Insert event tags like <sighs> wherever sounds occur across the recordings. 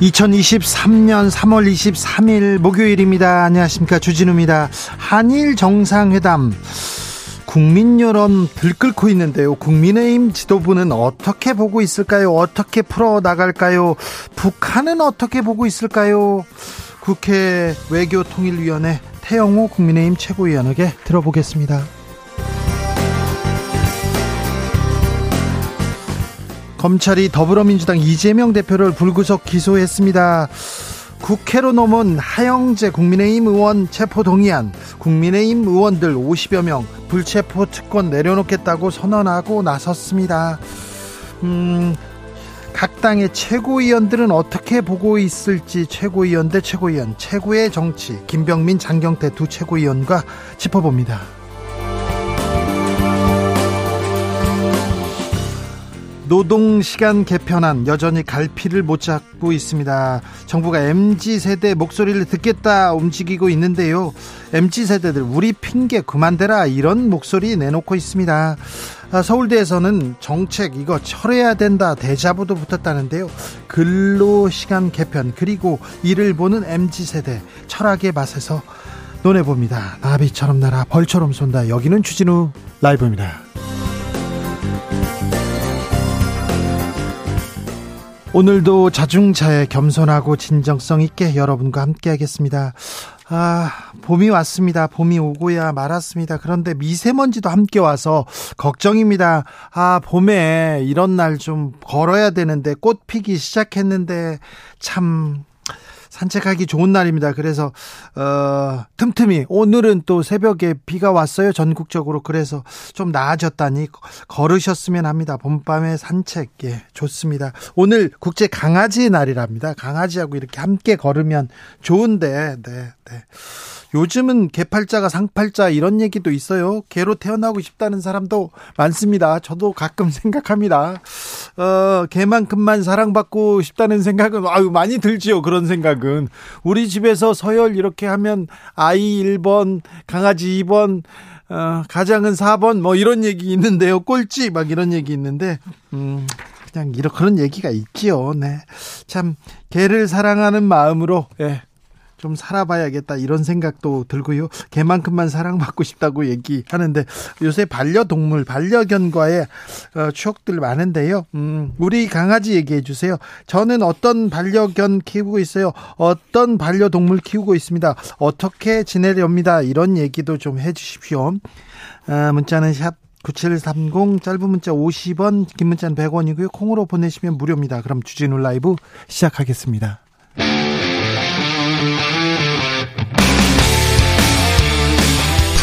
2023년 3월 23일 목요일입니다. 안녕하십니까. 주진우입니다. 한일 정상회담. 국민 여론 들끓고 있는데요. 국민의힘 지도부는 어떻게 보고 있을까요? 어떻게 풀어 나갈까요? 북한은 어떻게 보고 있을까요? 국회 외교통일위원회 태영호 국민의힘 최고위원에게 들어보겠습니다. 검찰이 더불어민주당 이재명 대표를 불구속 기소했습니다. 국회로 넘은 하영재 국민의힘 의원 체포 동의안, 국민의힘 의원들 50여 명 불체포 특권 내려놓겠다고 선언하고 나섰습니다. 음, 각 당의 최고위원들은 어떻게 보고 있을지 최고위원 대 최고위원, 최고의 정치, 김병민, 장경태 두 최고위원과 짚어봅니다. 노동시간 개편안 여전히 갈피를 못 잡고 있습니다. 정부가 MZ세대 목소리를 듣겠다 움직이고 있는데요. MZ세대들 우리 핑계 그만대라 이런 목소리 내놓고 있습니다. 아, 서울대에서는 정책 이거 철회해야 된다 대자보도 붙었다는데요. 근로시간 개편 그리고 이를 보는 MZ세대 철학의 맛에서 논해봅니다. 나비처럼 날아 벌처럼 쏜다. 여기는 추진우 라이브입니다. 오늘도 자중차에 겸손하고 진정성 있게 여러분과 함께 하겠습니다. 아, 봄이 왔습니다. 봄이 오고야 말았습니다. 그런데 미세먼지도 함께 와서 걱정입니다. 아, 봄에 이런 날 좀 걸어야 되는데 꽃 피기 시작했는데 참 산책하기 좋은 날입니다. 그래서 어, 틈틈이 오늘은 또 새벽에 비가 왔어요. 전국적으로 그래서 좀 나아졌다니 걸으셨으면 합니다. 봄밤에 산책 예, 좋습니다. 오늘 국제 강아지 날이랍니다. 강아지하고 이렇게 함께 걸으면 좋은데 네, 네. 요즘은 개팔자가 상팔자 이런 얘기도 있어요. 개로 태어나고 싶다는 사람도 많습니다. 저도 가끔 <laughs> 생각합니다. 어, 개만큼만 사랑받고 싶다는 생각은 아유 많이 들지요. 그런 생각은 우리 집에서 서열 이렇게 하면 아이 1번, 강아지 2번, 어, 가장은 4번 뭐 이런 얘기 있는데요. 꼴찌 막 이런 얘기 있는데 음. 그냥 이런 그런 얘기가 있지요. 네. 참 개를 사랑하는 마음으로 예. 좀 살아봐야겠다 이런 생각도 들고요. 개만큼만 사랑받고 싶다고 얘기하는데 요새 반려동물 반려견과의 어, 추억들 많은데요. 음, 우리 강아지 얘기해 주세요. 저는 어떤 반려견 키우고 있어요. 어떤 반려동물 키우고 있습니다. 어떻게 지내렵니다. 이런 얘기도 좀 해 주십시오. 아, 문자는 샵 9730 짧은 문자 50원 긴 문자는 100원이고요. 콩으로 보내시면 무료입니다. 그럼 주진우 라이브 시작하겠습니다.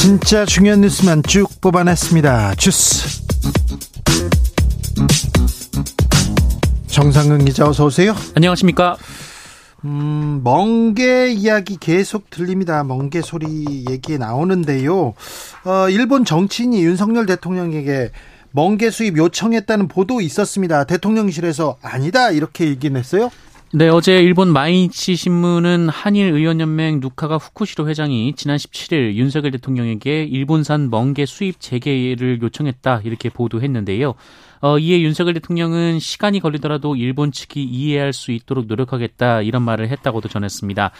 진짜 중요한 뉴스만 쭉 뽑아냈습니다. 주스. 정상근 기자 어서 오세요. 안녕하십니까. 음, 멍게 이야기 계속 들립니다. 멍게 소리 얘기 나오는데요. 어, 일본 정치인이 윤석열 대통령에게 멍게 수입 요청했다는 보도 있었습니다. 대통령실에서 아니다 이렇게 얘기는 했어요. 네, 어제 일본 마이니치 신문은 한일 의원연맹 누카가 후쿠시로 회장이 지난 17일 윤석열 대통령에게 일본산 멍게 수입 재개를 요청했다 이렇게 보도했는데요. 어, 이에 윤석열 대통령은 시간이 걸리더라도 일본 측이 이해할 수 있도록 노력하겠다 이런 말을 했다고도 전했습니다.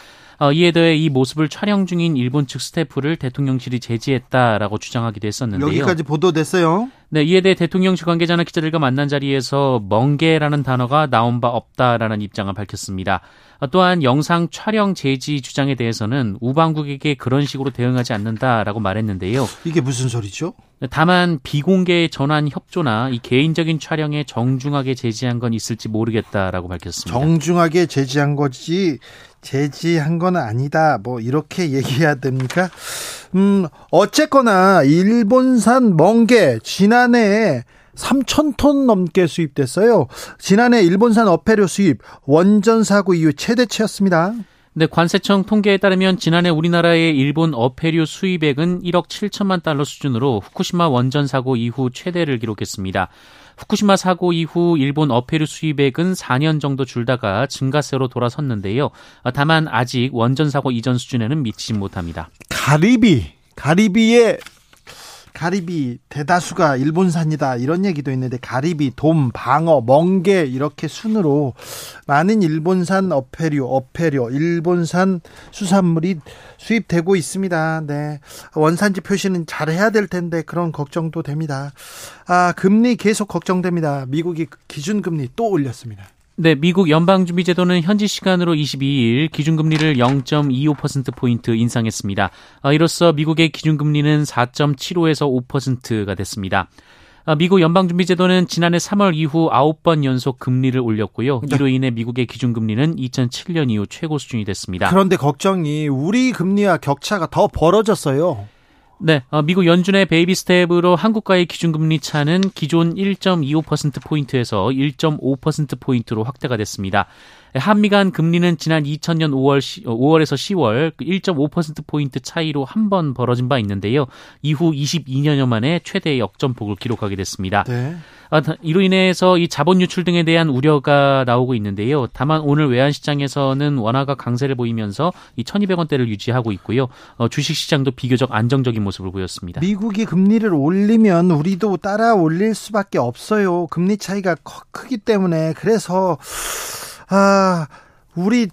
어, 이에 더해 이 모습을 촬영 중인 일본 측 스태프를 대통령실이 제지했다라고 주장하기도 했었는데요. 여기까지 보도됐어요. 네, 이에 대해 대통령실 관계자나 기자들과 만난 자리에서 멍게라는 단어가 나온 바 없다라는 입장을 밝혔습니다. 어, 또한 영상 촬영 제지 주장에 대해서는 우방국에게 그런 식으로 대응하지 않는다라고 말했는데요. 이게 무슨 소리죠? 다만 비공개 전환 협조나 이 개인적인 촬영에 정중하게 제지한 건 있을지 모르겠다라고 밝혔습니다. 정중하게 제지한 거지 제지한 건 아니다. 뭐 이렇게 <laughs> 얘기해야 됩니까? 음, 어쨌거나 일본산 멍게 지난해 3천 톤 넘게 수입됐어요. 지난해 일본산 어패류 수입 원전 사고 이후 최대치였습니다. 네, 관세청 통계에 따르면 지난해 우리나라의 일본 어패류 수입액은 1억 7천만 달러 수준으로 후쿠시마 원전 사고 이후 최대를 기록했습니다. 후쿠시마 사고 이후 일본 어패류 수입액은 4년 정도 줄다가 증가세로 돌아섰는데요. 다만 아직 원전 사고 이전 수준에는 미치지 못합니다. 가리비, 가리비의 가리비 대다수가 일본산이다 이런 얘기도 있는데 가리비, 돔, 방어, 멍게 이렇게 순으로 많은 일본산 어패류, 어패류, 일본산 수산물이 수입되고 있습니다. 네. 원산지 표시는 잘 해야 될 텐데 그런 걱정도 됩니다. 아, 금리 계속 걱정됩니다. 미국이 기준금리 또 올렸습니다. 네, 미국 연방준비제도는 현지 시간으로 22일 기준금리를 0.25%포인트 인상했습니다. 아, 이로써 미국의 기준금리는 4.75에서 5%가 됐습니다. 아, 미국 연방준비제도는 지난해 3월 이후 9번 연속 금리를 올렸고요. 네. 이로 인해 미국의 기준금리는 2007년 이후 최고 수준이 됐습니다. 그런데 걱정이 우리 금리와 격차가 더 벌어졌어요. 네, 어, 미국 연준의 베이비 스텝으로 한국과의 기준금리 차는 기존 1.25%포인트에서 1.5%포인트로 확대가 됐습니다. 한미 간 금리는 지난 2000년 5월 5월에서 10월 1.5%포인트 차이로 한 번 벌어진 바 있는데요. 이후 22년여 만에 최대 역전폭을 기록하게 됐습니다. 네. 아, 이로 인해서 이 자본 유출 등에 대한 우려가 나오고 있는데요. 다만 오늘 외환 시장에서는 원화가 강세를 보이면서 이 1,200원대를 유지하고 있고요. 어, 주식 시장도 비교적 안정적인 모습을 보였습니다. 미국이 금리를 올리면 우리도 따라 올릴 수밖에 없어요. 금리 차이가 크기 때문에 그래서 아, 우리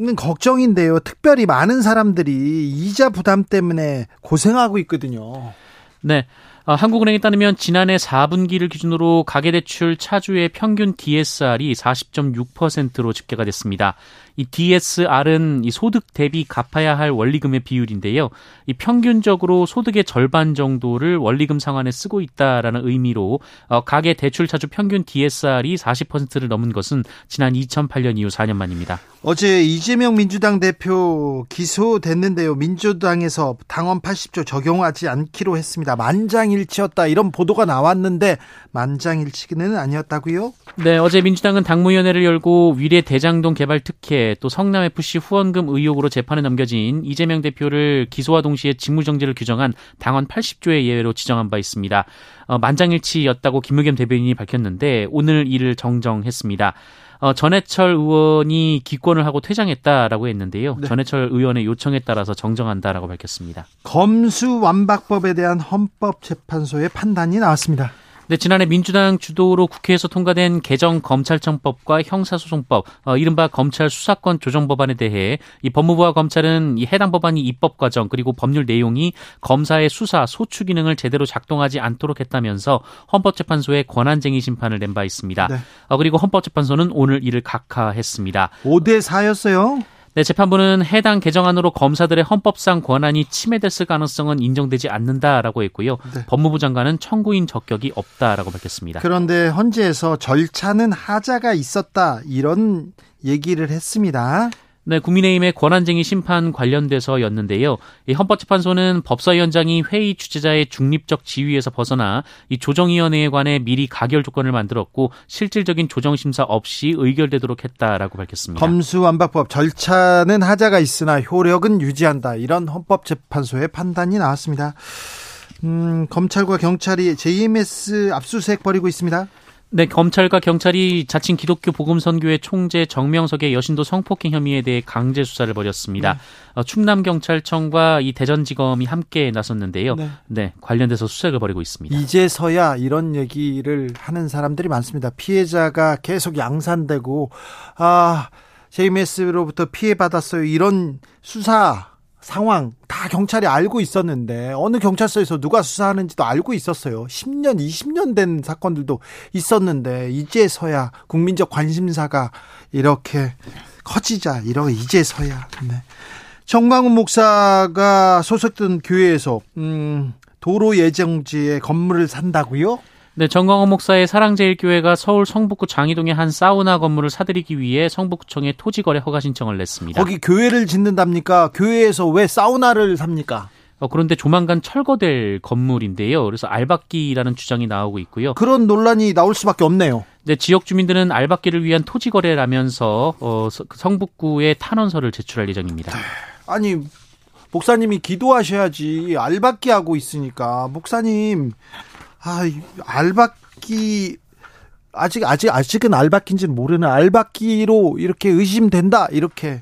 는 걱정인데요. 특별히 많은 사람들이 이자 부담 때문에 고생하고 있거든요. 네. 어, 한국은행에 따르면 지난해 4분기를 기준으로 가계대출 차주의 평균 DSR이 40.6%로 집계가 됐습니다. 이 DSR은 이 소득 대비 갚아야 할 원리금의 비율인데요. 이 평균적으로 소득의 절반 정도를 원리금 상환에 쓰고 있다라는 의미로 어, 가계 대출 차주 평균 DSR이 40%를 넘은 것은 지난 2008년 이후 4년 만입니다. 어제 이재명 민주당 대표 기소됐는데요. 민주당에서 당원 80조 적용하지 않기로 했습니다. 만장일치였다 이런 보도가 나왔는데 만장일치는 아니었다고요? 네, 어제 민주당은 당무위원회를 열고 위례 대장동 개발 특혜 또 성남 FC 후원금 의혹으로 재판에 넘겨진 이재명 대표를 기소와 동시에 직무정지를 규정한 당원 80조의 예외로 지정한 바 있습니다. 어, 만장일치였다고 김의겸 대변인이 밝혔는데 오늘 이를 정정했습니다. 어, 전해철 의원이 기권을 하고 퇴장했다라고 했는데요. 네. 전해철 의원의 요청에 따라서 정정한다라고 밝혔습니다. 검수 완박법에 대한 헌법재판소의 판단이 나왔습니다. 네, 지난해 민주당 주도로 국회에서 통과된 개정 검찰청법과 형사소송법, 어, 이른바 검찰 수사권 조정 법안에 대해 이 법무부와 검찰은 이 해당 법안이 입법 과정 그리고 법률 내용이 검사의 수사 소추 기능을 제대로 작동하지 않도록 했다면서 헌법재판소에 권한쟁의 심판을 낸 바 있습니다. 네. 어, 그리고 헌법재판소는 오늘 이를 각하했습니다. 5대 4였어요. 네, 재판부는 해당 개정안으로 검사들의 헌법상 권한이 침해됐을 가능성은 인정되지 않는다라고 했고요. 네. 법무부 장관은 청구인 적격이 없다라고 밝혔습니다. 그런데 헌재에서 절차는 하자가 있었다 이런 얘기를 했습니다. 네, 국민의힘의 권한쟁의 심판 관련돼서였는데요. 이 헌법재판소는 법사위원장이 회의 주재자의 중립적 지위에서 벗어나 이 조정위원회에 관해 미리 가결 조건을 만들었고 실질적인 조정 심사 없이 의결되도록 했다라고 밝혔습니다. 검수완박법 절차는 하자가 있으나 효력은 유지한다. 이런 헌법재판소의 판단이 나왔습니다. 음, 검찰과 경찰이 JMS 압수수색 벌이고 있습니다. 네, 검찰과 경찰이 자칭 기독교 복음선교회 총재 정명석의 여신도 성폭행 혐의에 대해 강제 수사를 벌였습니다. 네. 어, 충남경찰청과 이 대전지검이 함께 나섰는데요. 네. 네, 관련돼서 수색을 벌이고 있습니다. 이제서야 이런 얘기를 하는 사람들이 많습니다. 피해자가 계속 양산되고 아 JMS로부터 피해 받았어요. 이런 수사 상황 다 경찰이 알고 있었는데 어느 경찰서에서 누가 수사하는지도 알고 있었어요. 10년, 20년 된 사건들도 있었는데 이제서야 국민적 관심사가 이렇게 커지자 이러 이제서야 네. 정광훈 목사가 소속된 교회에서 음, 도로 예정지에 건물을 산다고요? 네, 정광호 목사의 사랑제일교회가 서울 성북구 장이동의 한 사우나 건물을 사들이기 위해 성북구청에 토지거래 허가 신청을 냈습니다. 거기 교회를 짓는답니까? 교회에서 왜 사우나를 삽니까? 어, 그런데 조만간 철거될 건물인데요. 그래서 알박기라는 주장이 나오고 있고요. 그런 논란이 나올 수밖에 없네요. 네, 지역 주민들은 알박기를 위한 토지 거래라면서 어, 성북구에 탄원서를 제출할 예정입니다. 아니 목사님이 기도하셔야지 알박기 하고 있으니까 목사님 아, 알바끼 아직 아직 아직은 알바끼인지는 모르는 알바끼로 이렇게 의심된다 이렇게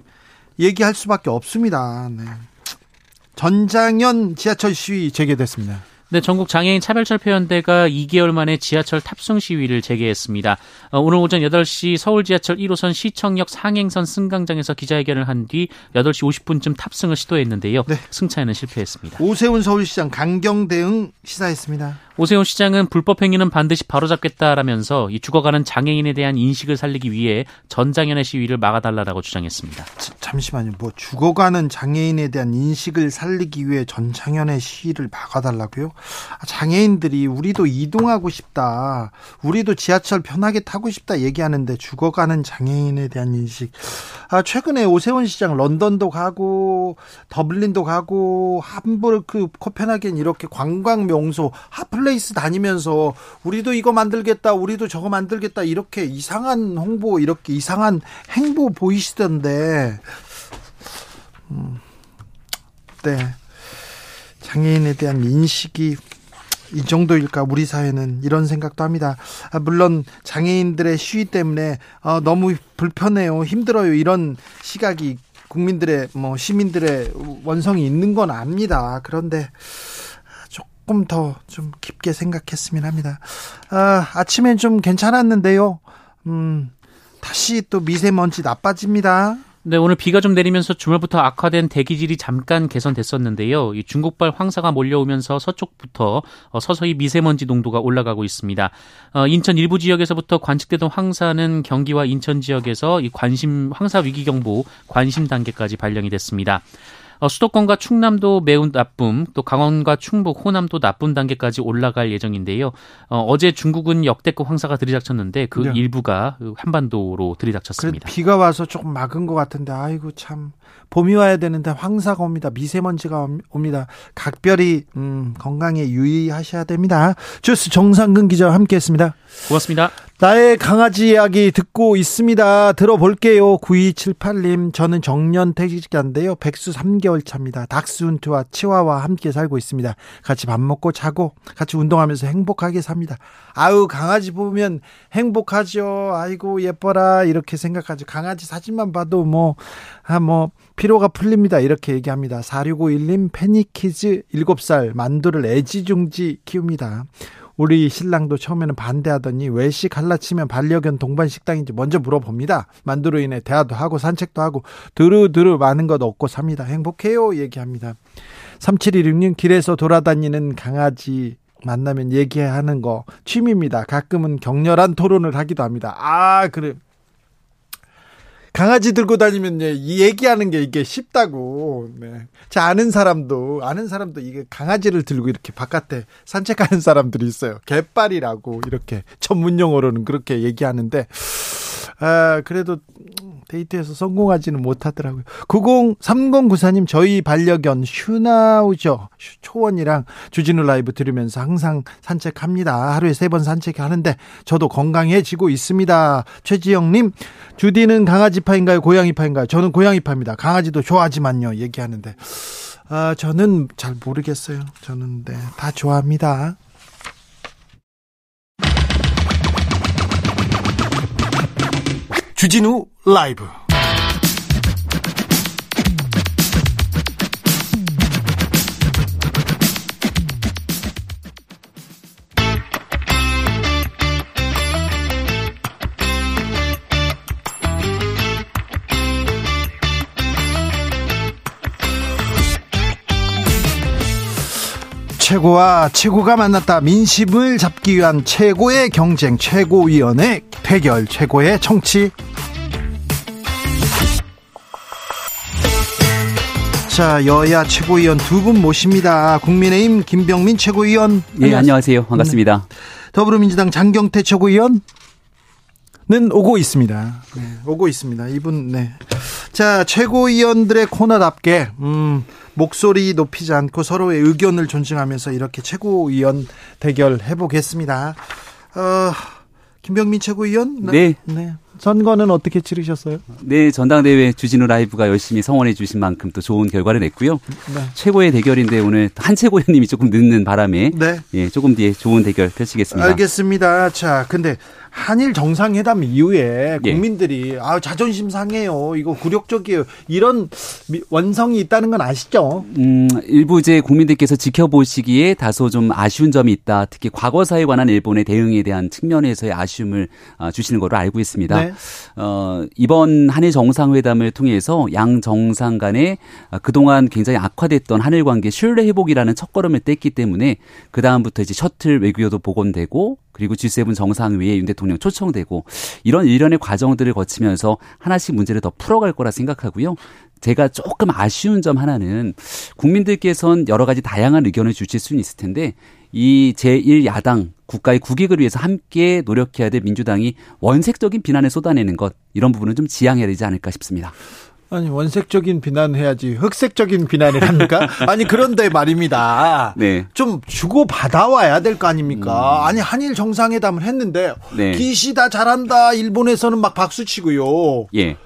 얘기할 수밖에 없습니다. 네. 전장현 지하철 시위 재개됐습니다. 네, 전국 장애인 차별철폐연대가 2개월 만에 지하철 탑승 시위를 재개했습니다. 어, 오늘 오전 8시 서울 지하철 1호선 시청역 상행선 승강장에서 기자회견을 한 뒤 8시 50분쯤 탑승을 시도했는데요. 네. 승차에는 실패했습니다. 오세훈 서울시장 강경 대응 시사했습니다. 오세훈 시장은 불법 행위는 반드시 바로잡겠다라면서 이 죽어가는 장애인에 대한 인식을 살리기 위해 전장현의 시위를 막아달라고 주장했습니다. 잠시만요. 뭐 죽어가는 장애인에 대한 인식을 살리기 위해 전장현의 시위를 막아달라고요? 아, 장애인들이 우리도 이동하고 싶다. 우리도 지하철 편하게 타고 싶다 얘기하는데 죽어가는 장애인에 대한 인식. 아, 최근에 오세훈 시장 런던도 가고 더블린도 가고 함부르크 코펜하겐 이렇게 관광 명소 핫플레 홈플레이스 다니면서 우리도 이거 만들겠다, 우리도 저거 만들겠다 이렇게 이상한 홍보, 이렇게 이상한 행보 보이시던데, 음, 네 장애인에 대한 인식이 이 정도일까 우리 사회는 이런 생각도 합니다. 아, 물론 장애인들의 시위 때문에 어, 너무 불편해요, 힘들어요 이런 시각이 국민들의 뭐 시민들의 원성이 있는 건 압니다. 그런데 조금 더 좀 깊게 생각했으면 합니다. 아, 아침엔 좀 괜찮았는데요. 음, 다시 또 미세먼지 나빠집니다. 네, 오늘 비가 좀 내리면서 주말부터 악화된 대기질이 잠깐 개선됐었는데요. 이 중국발 황사가 몰려오면서 서쪽부터 어, 서서히 미세먼지 농도가 올라가고 있습니다. 어, 인천 일부 지역에서부터 관측되던 황사는 경기와 인천 지역에서 이 관심 황사 위기 경보 관심 단계까지 발령이 됐습니다. 어, 수도권과 충남도 매우 나쁨, 또 강원과 충북, 호남도 나쁨 단계까지 올라갈 예정인데요. 어, 제 중국은 역대급 황사가 들이닥쳤는데 그 네. 일부가 한반도로 들이닥쳤습니다. 비가 와서 조금 막은 것 같은데 아이고 참 봄이 와야 되는데 황사가 옵니다. 미세먼지가 옵니다. 각별히 음, 건강에 유의하셔야 됩니다. 주스 정상근 기자와 함께했습니다. 고맙습니다. 나의 강아지 이야기 듣고 있습니다. 들어볼게요. 9278님, 저는 정년 퇴직자인데요. 백수 3개월 차입니다. 닥스훈트와 치와와 함께 살고 있습니다. 같이 밥 먹고 자고 같이 운동하면서 행복하게 삽니다. 아유, 강아지 보면 행복하죠. 아이고, 예뻐라. 이렇게 생각하죠. 강아지 사진만 봐도 뭐, 아, 뭐, 피로가 풀립니다. 이렇게 얘기합니다. 4651님, 패니키즈 7살 만두를 애지중지 키웁니다. 우리 신랑도 처음에는 반대하더니 외식 갈라치면 반려견 동반 식당인지 먼저 물어봅니다. 만두로 인해 대화도 하고 산책도 하고 두루두루 많은 것 얻고 삽니다. 행복해요 얘기합니다. 3716님 길에서 돌아다니는 강아지 만나면 얘기하는 거 취미입니다. 가끔은 격렬한 토론을 하기도 합니다. 아, 그래. 강아지 들고 다니면 이 얘기하는 게 이게 쉽다고. 네. 자 아는 사람도 아는 사람도 이게 강아지를 들고 이렇게 바깥에 산책하는 사람들이 있어요. 개빨이라고 이렇게 전문 용어로는 그렇게 얘기하는데 아 그래도 데이트에서 성공하지는 못하더라고요. 90 3094님 저희 반려견 슈나우죠. 초원이랑 주진우 라이브 들으면서 항상 산책합니다. 하루에 세 번 산책하는데 저도 건강해지고 있습니다. 최지영 님 주디는 강아지파인가요? 고양이파인가요? 저는 고양이파입니다. 강아지도 좋아하지만요. 얘기하는데 아 저는 잘 모르겠어요. 저는 네, 다 좋아합니다. 주진우 라이브. 최고와 최고가 만났다. 민심을 잡기 위한 최고의 경쟁 최고위원회 대결 최고의 정치 자 여야 최고위원 두 분 모십니다 국민의힘 김병민 최고위원 네 안녕하세요 반갑습니다 네. 더불어민주당 장경태 최고위원 는 오고 있습니다. 네, 오고 있습니다. 이분 네. 자, 최고위원들의 코너답게 음, 목소리 높이지 않고 서로의 의견을 존중하면서 이렇게 최고위원 대결 해 보겠습니다. 어, 김병민 최고위원? 네. 네. 선거는 어떻게 치르셨어요? 네, 전당대회 주진우 라이브가 열심히 성원해 주신 만큼 또 좋은 결과를 냈고요. 네. 최고의 대결인데 오늘 한 최고위원님이 조금 늦는 바람에 네. 예, 조금 뒤에 좋은 대결 펼치겠습니다. 알겠습니다. 자, 근데 한일 정상회담 이후에 예. 국민들이 예. 아 자존심 상해요. 이거 굴욕적이에요. 이런 원성이 있다는 건 아시죠? 음, 일부 이제 국민들께서 지켜보시기에 다소 좀 아쉬운 점이 있다. 특히 과거사에 관한 일본의 대응에 대한 측면에서의 아쉬움을 아, 주시는 걸로 알고 있습니다. 네. 어, 이번 한일 정상회담을 통해서 양 정상 간에 그동안 굉장히 악화됐던 한일 관계 신뢰 회복이라는 첫걸음을 뗐기 때문에 그 다음부터 이제 셔틀 외교도 복원되고 그리고 G7 정상회의에 윤 대통령 초청되고 이런 일련의 과정들을 거치면서 하나씩 문제를 더 풀어갈 거라 생각하고요. 제가 조금 아쉬운 점 하나는 국민들께선 여러 가지 다양한 의견을 주실 수는 있을 텐데 이 제1야당 국가의 국익을 위해서 함께 노력해야 될 민주당이 원색적인 비난을 쏟아내는 것 이런 부분은 좀 지양해야 되지 않을까 싶습니다. 아니 원색적인 비난해야지 흑색적인 비난을 합니까? <laughs> 아니 그런데 말입니다. 네. 좀 주고 받아와야 될 거 아닙니까? 음. 아니 한일 정상회담을 했는데 네. 기시다 잘한다 일본에서는 막 박수 치고요. 예.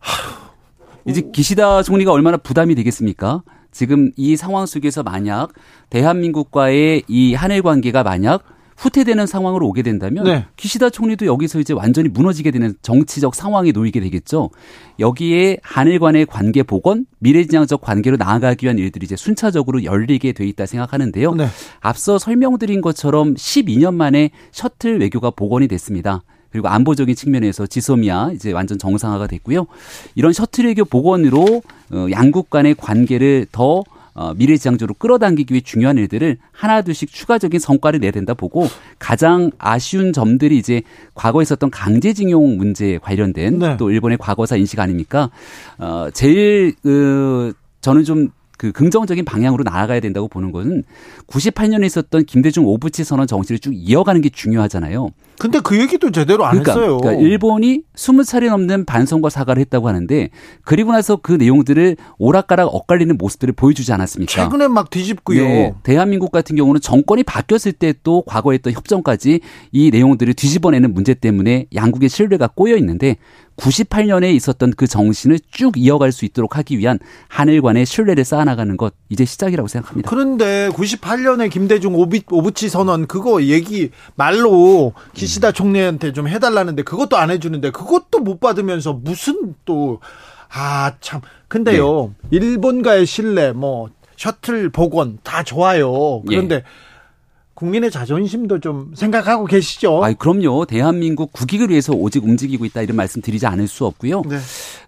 <sighs> 이제 기시다 총리가 얼마나 부담이 되겠습니까? 지금 이 상황 속에서 만약 대한민국과의 이 한일 관계가 만약 후퇴되는 상황으로 오게 된다면 네. 기시다 총리도 여기서 이제 완전히 무너지게 되는 정치적 상황에 놓이게 되겠죠. 여기에 한일 간의 관계 복원, 미래지향적 관계로 나아가기 위한 일들이 이제 순차적으로 열리게 돼 있다 생각하는데요. 네. 앞서 설명드린 것처럼 12년 만에 셔틀 외교가 복원이 됐습니다. 그리고 안보적인 측면에서 지소미아 이제 완전 정상화가 됐고요. 이런 셔틀 외교 복원으로 어, 양국 간의 관계를 더 어, 미래지향적으로 끌어당기기 위해 중요한 일들을 하나 둘씩 추가적인 성과를 내야 된다 보고 가장 아쉬운 점들이 이제 과거에 있었던 강제징용 문제에 관련된 네. 또 일본의 과거사 인식 아닙니까? 어, 제일 그 저는 좀 그 긍정적인 방향으로 나아가야 된다고 보는 것은 98년에 있었던 김대중 오부치 선언 정치를 쭉 이어가는 게 중요하잖아요. 근데 그 얘기도 제대로 안 그러니까, 했어요. 그러니까 일본이 20차례 넘는 반성과 사과를 했다고 하는데 그리고 나서 그 내용들을 오락가락 엇갈리는 모습들을 보여주지 않았습니까? 최근에 막 뒤집고요. 네, 대한민국 같은 경우는 정권이 바뀌었을 때 또 과거에 했던 협정까지 이 내용들을 뒤집어내는 문제 때문에 양국의 신뢰가 꼬여 있는데 98년에 있었던 그 정신을 쭉 이어갈 수 있도록 하기 위한 한일 간의 신뢰를 쌓아나가는 것 이제 시작이라고 생각합니다. 그런데 98년에 김대중 오비, 오부치 선언 그거 얘기 말로 기시다 총리한테 좀 해달라는데 그것도 안 해주는데 그것도 못 받으면서 무슨 또 아 참 근데요 네. 일본과의 신뢰 뭐 셔틀 복원 다 좋아요 그런데 예. 국민의 자존심도 좀 생각하고 계시죠? 아, 그럼요. 대한민국 국익을 위해서 오직 움직이고 있다 이런 말씀 드리지 않을 수 없고요. 네.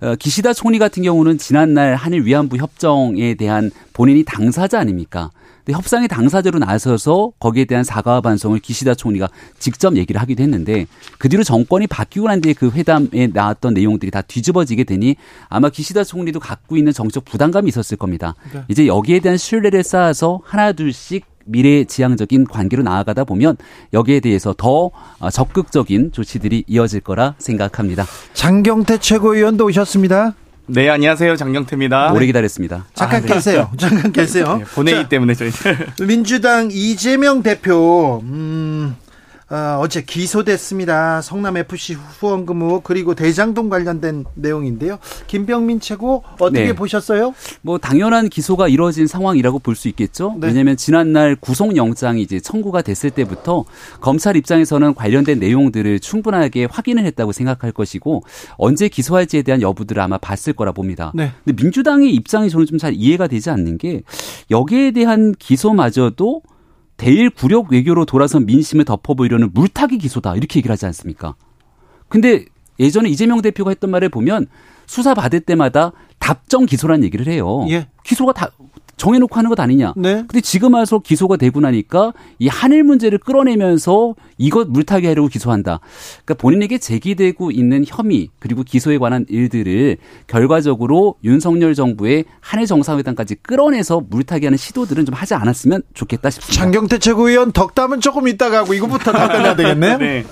어, 기시다 총리 같은 경우는 지난날 한일 위안부 협정에 대한 본인이 당사자 아닙니까? 근데 협상의 당사자로 나서서 거기에 대한 사과와 반성을 기시다 총리가 직접 얘기를 하기도 했는데 그 뒤로 정권이 바뀌고 난 뒤에 그 회담에 나왔던 내용들이 다 뒤집어지게 되니 아마 기시다 총리도 갖고 있는 정적 부담감이 있었을 겁니다. 네. 이제 여기에 대한 신뢰를 쌓아서 하나 둘씩 미래지향적인 관계로 나아가다 보면 여기에 대해서 더 적극적인 조치들이 이어질 거라 생각합니다. 장경태 최고위원도 오셨습니다. 네, 안녕하세요. 장경태입니다. 오래 기다렸습니다. 잠깐 아, 네. 계세요. <laughs> 잠깐 계세요. 네, 본회의 자, 때문에 저희 민주당 이재명 대표 음, 어, 어, 어제 기소됐습니다. 성남 FC 후원금 의혹 그리고 대장동 관련된 내용인데요. 김병민 최고 어떻게 네. 보셨어요? 뭐 당연한 기소가 이뤄진 상황이라고 볼 수 있겠죠. 네. 왜냐하면 지난날 구속영장이 이제 청구가 됐을 때부터 검찰 입장에서는 관련된 내용들을 충분하게 확인을 했다고 생각할 것이고 언제 기소할지에 대한 여부들을 아마 봤을 거라 봅니다. 네. 근데 민주당의 입장이 저는 좀 잘 이해가 되지 않는 게 여기에 대한 기소마저도 대일 굴욕 외교로 돌아선 민심을 덮어보이려는 물타기 기소다 이렇게 얘기를 하지 않습니까? 근데 예전에 이재명 대표가 했던 말을 보면 수사 받을 때마다 답정 기소란 얘기를 해요. 예. 기소가 다 정해놓고 하는 것 아니냐. 네. 근데 지금 와서 기소가 되고 나니까 이 한일 문제를 끌어내면서 이것 물타기 하려고 기소한다. 그러니까 본인에게 제기되고 있는 혐의 그리고 기소에 관한 일들을 결과적으로 윤석열 정부의 한일 정상회담까지 끌어내서 물타기하는 시도들은 좀 하지 않았으면 좋겠다 싶습니다. 장경태 최고위원 덕담은 조금 이따가 하고 이거부터 답변해야 되겠네. <laughs> 네.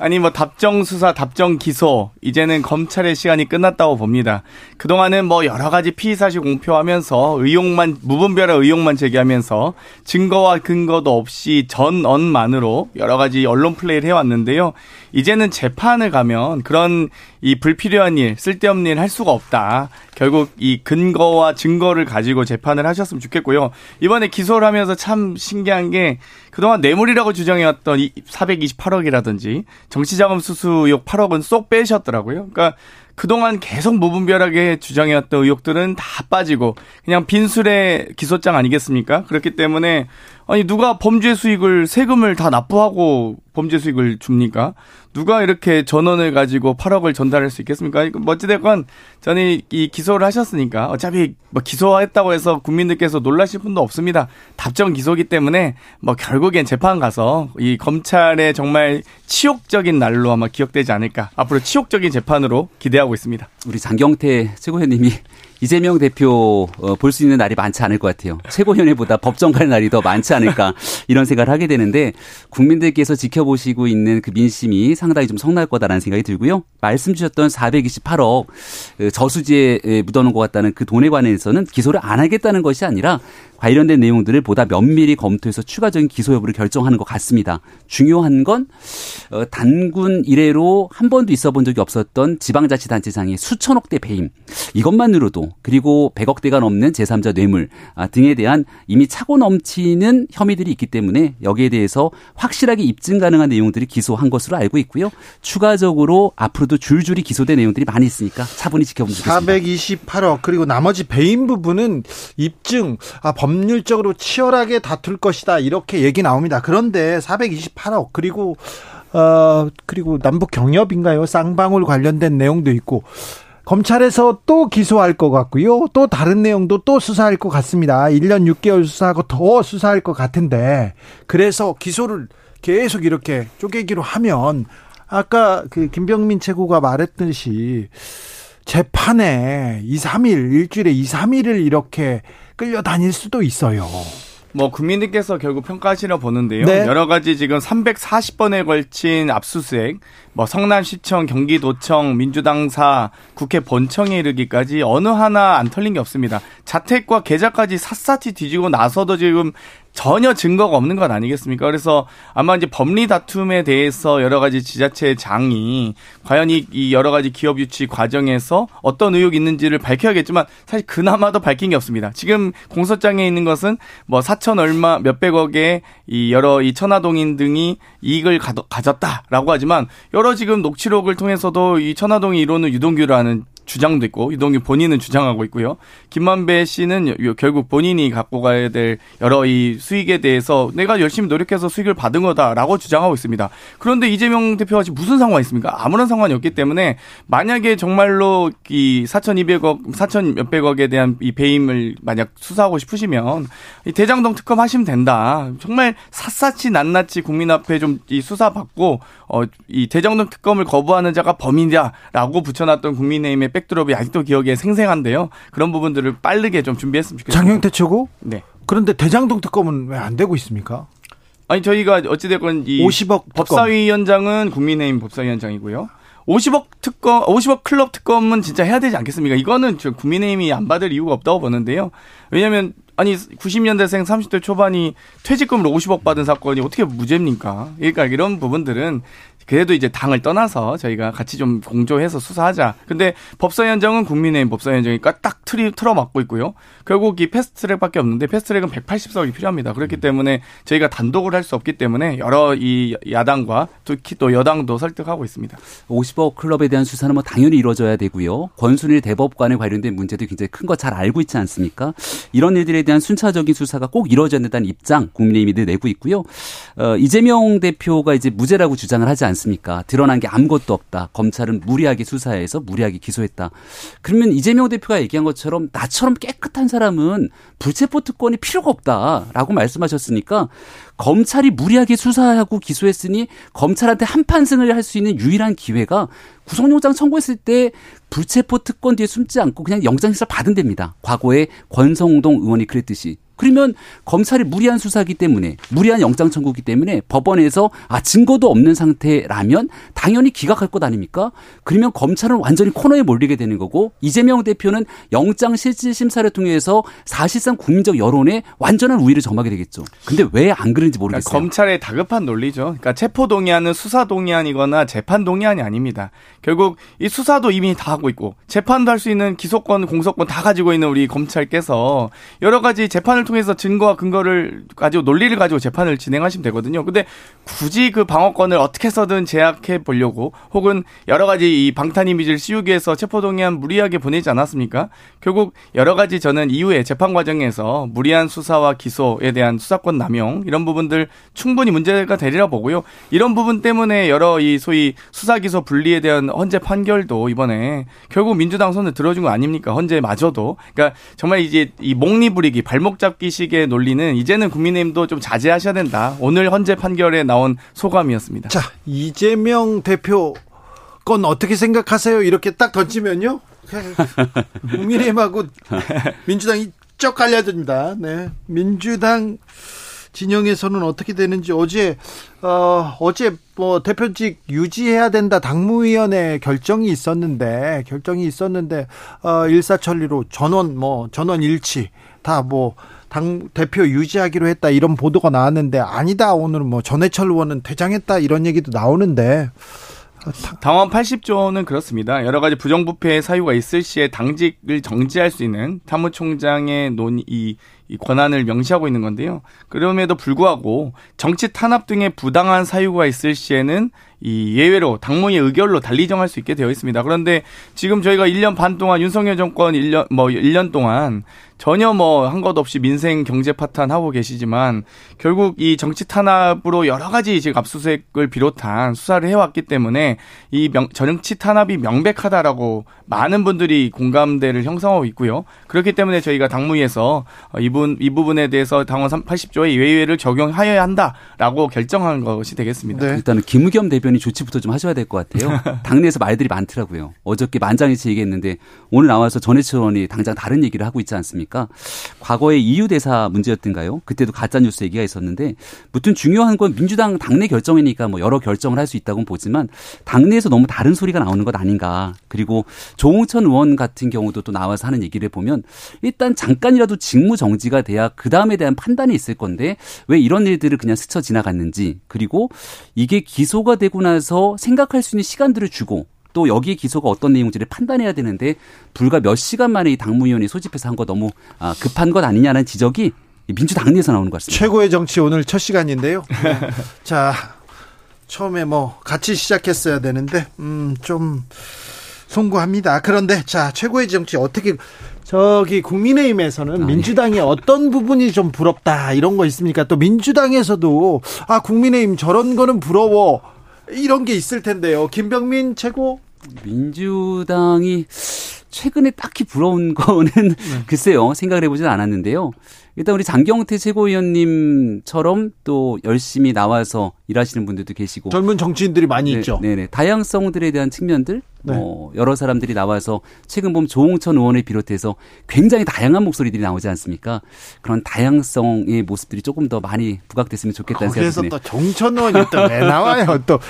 아니 뭐 답정 수사, 답정 기소 이제는 검찰의 시간이 끝났다고 봅니다. 그동안은 뭐 여러 가지 피의 사실 공표하면서 의혹만 무분별한 의혹만 제기하면서 증거와 근거도 없이 전언만으로 여러 가지 언론 플레이를 해왔는데요. 이제는 재판을 가면 그런 이 불필요한 일, 쓸데없는 일 할 수가 없다. 결국 이 근거와 증거를 가지고 재판을 하셨으면 좋겠고요. 이번에 기소를 하면서 참 신기한 게 그동안 뇌물이라고 주장해왔던 이 428억이라든지 정치자금 수수 의혹 8억은 쏙 빼셨더라고요. 그러니까 그동안 계속 무분별하게 주장해왔던 의혹들은 다 빠지고 그냥 빈술의 기소장 아니겠습니까? 그렇기 때문에 아니 누가 범죄 수익을 세금을 다 납부하고 범죄 수익을 줍니까? 누가 이렇게 전원을 가지고 8억을 전달할 수 있겠습니까? 어찌됐건 저는 이 기소를 하셨으니까 어차피 뭐 기소했다고 해서 국민들께서 놀라실 분도 없습니다. 답정 기소기 때문에 뭐 결국엔 재판 가서 이 검찰의 정말 치욕적인 날로 아마 기억되지 않을까. 앞으로 치욕적인 재판으로 기대하고 있습니다. 우리 장경태 최고위원님이 이재명 대표 어, 볼수 있는 날이 많지 않을 것 같아요. 최고위원회보다 법정 갈 날이 더 많지 않을까 <laughs> 이런 생각을 하게 되는데 국민들께서 지켜보시고 있는 그 민심이 상당히 좀 성날 거다라는 생각이 들고요. 말씀 주셨던 428억 그 저수지에 묻어놓은 것 같다는 그 돈에 관해서는 기소를 안 하겠다는 것이 아니라 관련된 내용들을 보다 면밀히 검토해서 추가적인 기소 여부를 결정하는 것 같습니다. 중요한 건 어, 단군 이래로 한 번도 있어 본 적이 없었던 지방자치단체장의 수천억 대 배임 이것만으로도 그리고 100억 대가 넘는 제3자 뇌물 아, 등에 대한 이미 차고 넘치는 혐의들이 있기 때문에 여기에 대해서 확실하게 입증 가능한 내용들이 기소한 것으로 알고 있고요. 추가적으로 앞으로도 줄줄이 기소된 내용들이 많이 있으니까 차분히 지켜보면 좋겠습니다. 428억 그리고 나머지 배임 부분은 입증 아, 법률적으로 치열하게 다툴 것이다 이렇게 얘기 나옵니다. 그런데 428억 그리고 어 그리고 남북 경협인가요? 쌍방울 관련된 내용도 있고 검찰에서 또 기소할 것 같고요. 또 다른 내용도 또 수사할 것 같습니다. 1년 6개월 수사하고 더 수사할 것 같은데 그래서 기소를 계속 이렇게 쪼개기로 하면 아까 그 김병민 최고가 말했듯이 재판에 2, 3일, 일주일에 2, 3일을 이렇게 끌려다닐 수도 있어요. 뭐 국민들께서 결국 평가하시려 보는데요. 네. 여러 가지 지금 340번에 걸친 압수수색, 뭐 성남시청, 경기도청, 민주당사, 국회 본청에 이르기까지 어느 하나 안 털린 게 없습니다. 자택과 계좌까지 샅샅이 뒤지고 나서도 지금 전혀 증거가 없는 건 아니겠습니까? 그래서 아마 이제 법리 다툼에 대해서 여러 가지 지자체 장이 과연 이, 이 여러 가지 기업 유치 과정에서 어떤 의혹이 있는지를 밝혀야겠지만 사실 그나마도 밝힌 게 없습니다. 지금 공소장에 있는 것은 뭐 4천 얼마 몇백억의 이 여러 이 천화동인 등이 이익을 가, 가졌다라고 하지만 여러 지금 녹취록을 통해서도 이 천화동이 이루는 유동규라는 주장도 있고 유동규 본인은 주장하고 있고요. 김만배 씨는 요- 결국 본인이 갖고 가야 될 여러 이 수익에 대해서 내가 열심히 노력해서 수익을 받은 거다라고 주장하고 있습니다. 그런데 이재명 대표와 지금 무슨 상관이 있습니까? 아무런 상관이 없기 때문에 만약에 정말로 이 4,200억, 4천 몇백억에 대한 이 배임을 만약 수사하고 싶으시면 이 대장동 특검 하시면 된다. 정말 샅샅이 낱낱이 국민 앞에 좀 이 수사 받고 어 이 대장동 특검을 거부하는 자가 범인이다라고 붙여놨던 국민의힘의 백드롭이 아직도 기억에 생생한데요. 그런 부분들을 빠르게 좀 준비했으면 좋겠습니다. 장경태 최고? 네. 그런데 대장동 특검은 왜 안 되고 있습니까? 아니 저희가 어찌됐건 이 50억 특검. 법사위원장은 국민의힘 법사위원장이고요. 50억 특검, 50억 클럽 특검은 진짜 해야 되지 않겠습니까? 이거는 저 국민의힘이 안 받을 이유가 없다고 보는데요. 왜냐하면 아니 90년대생 30대 초반이 퇴직금으로 50억 받은 사건이 어떻게 무죄입니까? 그러니까 이런 부분들은 그래도 이제 당을 떠나서 저희가 같이 좀 공조해서 수사하자. 근데 법사위원장은 국민의힘 법사위원장이니까 딱 틀이 틀어막고 있고요. 결국 이 패스트트랙밖에 없는데 패스트트랙은 180석이 필요합니다. 그렇기 음. 때문에 저희가 단독을 할 수 없기 때문에 여러 이 야당과 특히 또 여당도 설득하고 있습니다. 50억 클럽에 대한 수사는 뭐 당연히 이루어져야 되고요. 권순일 대법관에 관련된 문제도 굉장히 큰 거 잘 알고 있지 않습니까? 이런 일들에 대한 순차적인 수사가 꼭 이루어져야 된다는 입장 국민의힘이 늘 내고 있고요. 어, 이재명 대표가 이제 무죄라고 주장을 하지 않습니까? 드러난 게 아무것도 없다. 검찰은 무리하게 수사해서 무리하게 기소했다. 그러면 이재명 대표가 얘기한 것처럼 나처럼 깨끗한 사람은 불체포 특권이 필요가 없다라고 말씀하셨으니까 검찰이 무리하게 수사하고 기소했으니 검찰한테 한판승을 할 수 있는 유일한 기회가 구속영장 청구했을 때 불체포 특권 뒤에 숨지 않고 그냥 영장실사 받은 됩니다. 과거에 권성동 의원이 그랬듯이. 그러면 검찰이 무리한 수사기 때문에 무리한 영장 청구기 때문에 법원에서 아 증거도 없는 상태라면 당연히 기각할 것 아닙니까? 그러면 검찰은 완전히 코너에 몰리게 되는 거고 이재명 대표는 영장 실질 심사를 통해서 사실상 국민적 여론에 완전한 우위를 점하게 되겠죠. 근데 왜 안 그런지 그러니까 모르겠어요. 검찰의 다급한 논리죠. 그러니까 체포 동의안은 수사 동의안이거나 재판 동의안이 아닙니다. 결국 이 수사도 이미 다 하고 있고 재판도 할 수 있는 기소권, 공소권 다 가지고 있는 우리 검찰께서 여러 가지 재판을 통해서 증거와 근거를 가지고 논리를 가지고 재판을 진행하시면 되거든요. 근데 굳이 그 방어권을 어떻게 해서든 제약해 보려고 혹은 여러 가지 이 방탄 이미지를 씌우기 위해서 체포 동의안 무리하게 보내지 않았습니까? 결국 여러 가지 저는 이후에 재판 과정에서 무리한 수사와 기소에 대한 수사권 남용 이런 부분들 충분히 문제가 되리라 보고요. 이런 부분 때문에 여러 이 소위 수사 기소 분리에 대한 헌재 판결도 이번에 결국 민주당 손을 들어준 거 아닙니까? 헌재마저도. 그러니까 정말 이제 이 목리 부리기 발목 잡기 식의 논리는 이제는 국민의힘도 좀 자제하셔야 된다. 오늘 헌재 판결에 나온 소감이었습니다. 자, 이재명 대표 건 어떻게 생각하세요? 이렇게 딱 던지면요. <laughs> 국민의힘하고 민주당이 쩍 갈려듭니다. 네. 민주당 진영에서는 어떻게 되는지 어제 어 어제 뭐 대표직 유지해야 된다 당무위원회 결정이 있었는데 결정이 있었는데 어 일사천리로 전원 뭐 전원 일치 다뭐 당 대표 유지하기로 했다 이런 보도가 나왔는데 아니다 오늘은 뭐 전해철 의원은 퇴장했다 이런 얘기도 나오는데 당원 80조는 그렇습니다. 여러 가지 부정부패 사유가 있을 시에 당직을 정지할 수 있는 사무총장의 논의, 이, 이 권한을 명시하고 있는 건데요. 그럼에도 불구하고 정치 탄압 등의 부당한 사유가 있을 시에는 이 예외로 당무의 의결로 달리 정할 수 있게 되어 있습니다. 그런데 지금 저희가 1년 반 동안 윤석열 정권 1년 뭐 1년 동안 전혀 뭐 한 것 없이 민생 경제 파탄 하고 계시지만 결국 이 정치 탄압으로 여러 가지 지금 압수수색을 비롯한 수사를 해왔기 때문에 이 명, 정치 탄압이 명백하다라고 많은 분들이 공감대를 형성하고 있고요. 그렇기 때문에 저희가 당무위에서 이분 이 부분에 대해서 당원 80조의 예외를 적용하여야 한다라고 결정한 것이 되겠습니다. 네. 일단은 김의겸 대 변인 조치부터 좀 하셔야 될 것 같아요. <laughs> 당내에서 말들이 많더라고요. 어저께 만장일치 얘기했는데 오늘 나와서 전해철 의원이 당장 다른 얘기를 하고 있지 않습니까? 과거에 EU 대사 문제였던가요? 그때도 가짜 뉴스 얘기가 있었는데 무튼 중요한 건 민주당 당내 결정이니까 뭐 여러 결정을 할 수 있다고는 보지만 당내에서 너무 다른 소리가 나오는 것 아닌가. 그리고 조홍천 의원 같은 경우도 또 나와서 하는 얘기를 보면 일단 잠깐이라도 직무 정지가 돼야 그 다음에 대한 판단이 있을 건데 왜 이런 일들을 그냥 스쳐 지나갔는지 그리고 이게 기소가 되고 나서 생각할 수 있는 시간들을 주고 또 여기에 기소가 어떤 내용인지를 판단해야 되는데 불과 몇 시간 만에 이 당무위원회 소집해서 한 거 너무 아, 급한 것 아니냐는 지적이 민주당 내에서 나오는 것 같습니다. 최고의 정치 오늘 첫 시간인데요. 네. <laughs> 자, 처음에 뭐 같이 시작했어야 되는데 음, 좀 송구합니다. 그런데 자, 최고의 정치 어떻게 저기 국민의힘에서는 아, 민주당의 어떤 부분이 좀 부럽다 이런 거 있습니까? 또 민주당에서도 아 국민의힘 저런 거는 부러워 이런 게 있을 텐데요. 김병민 최고 민주당이 최근에 딱히 부러운 거는 <laughs> 글쎄요 생각을 해보진 않았는데요. 일단 우리 장경태 최고위원님처럼 또 열심히 나와서 일하시는 분들도 계시고 젊은 정치인들이 많이 네, 있죠. 네네 다양성들에 대한 측면들 네. 뭐 여러 사람들이 나와서 최근 보면 조홍천 의원을 비롯해서 굉장히 다양한 목소리들이 나오지 않습니까? 그런 다양성의 모습들이 조금 더 많이 부각됐으면 좋겠다는 생각이 또 정천 의원이 또 왜 나와요? 또뭐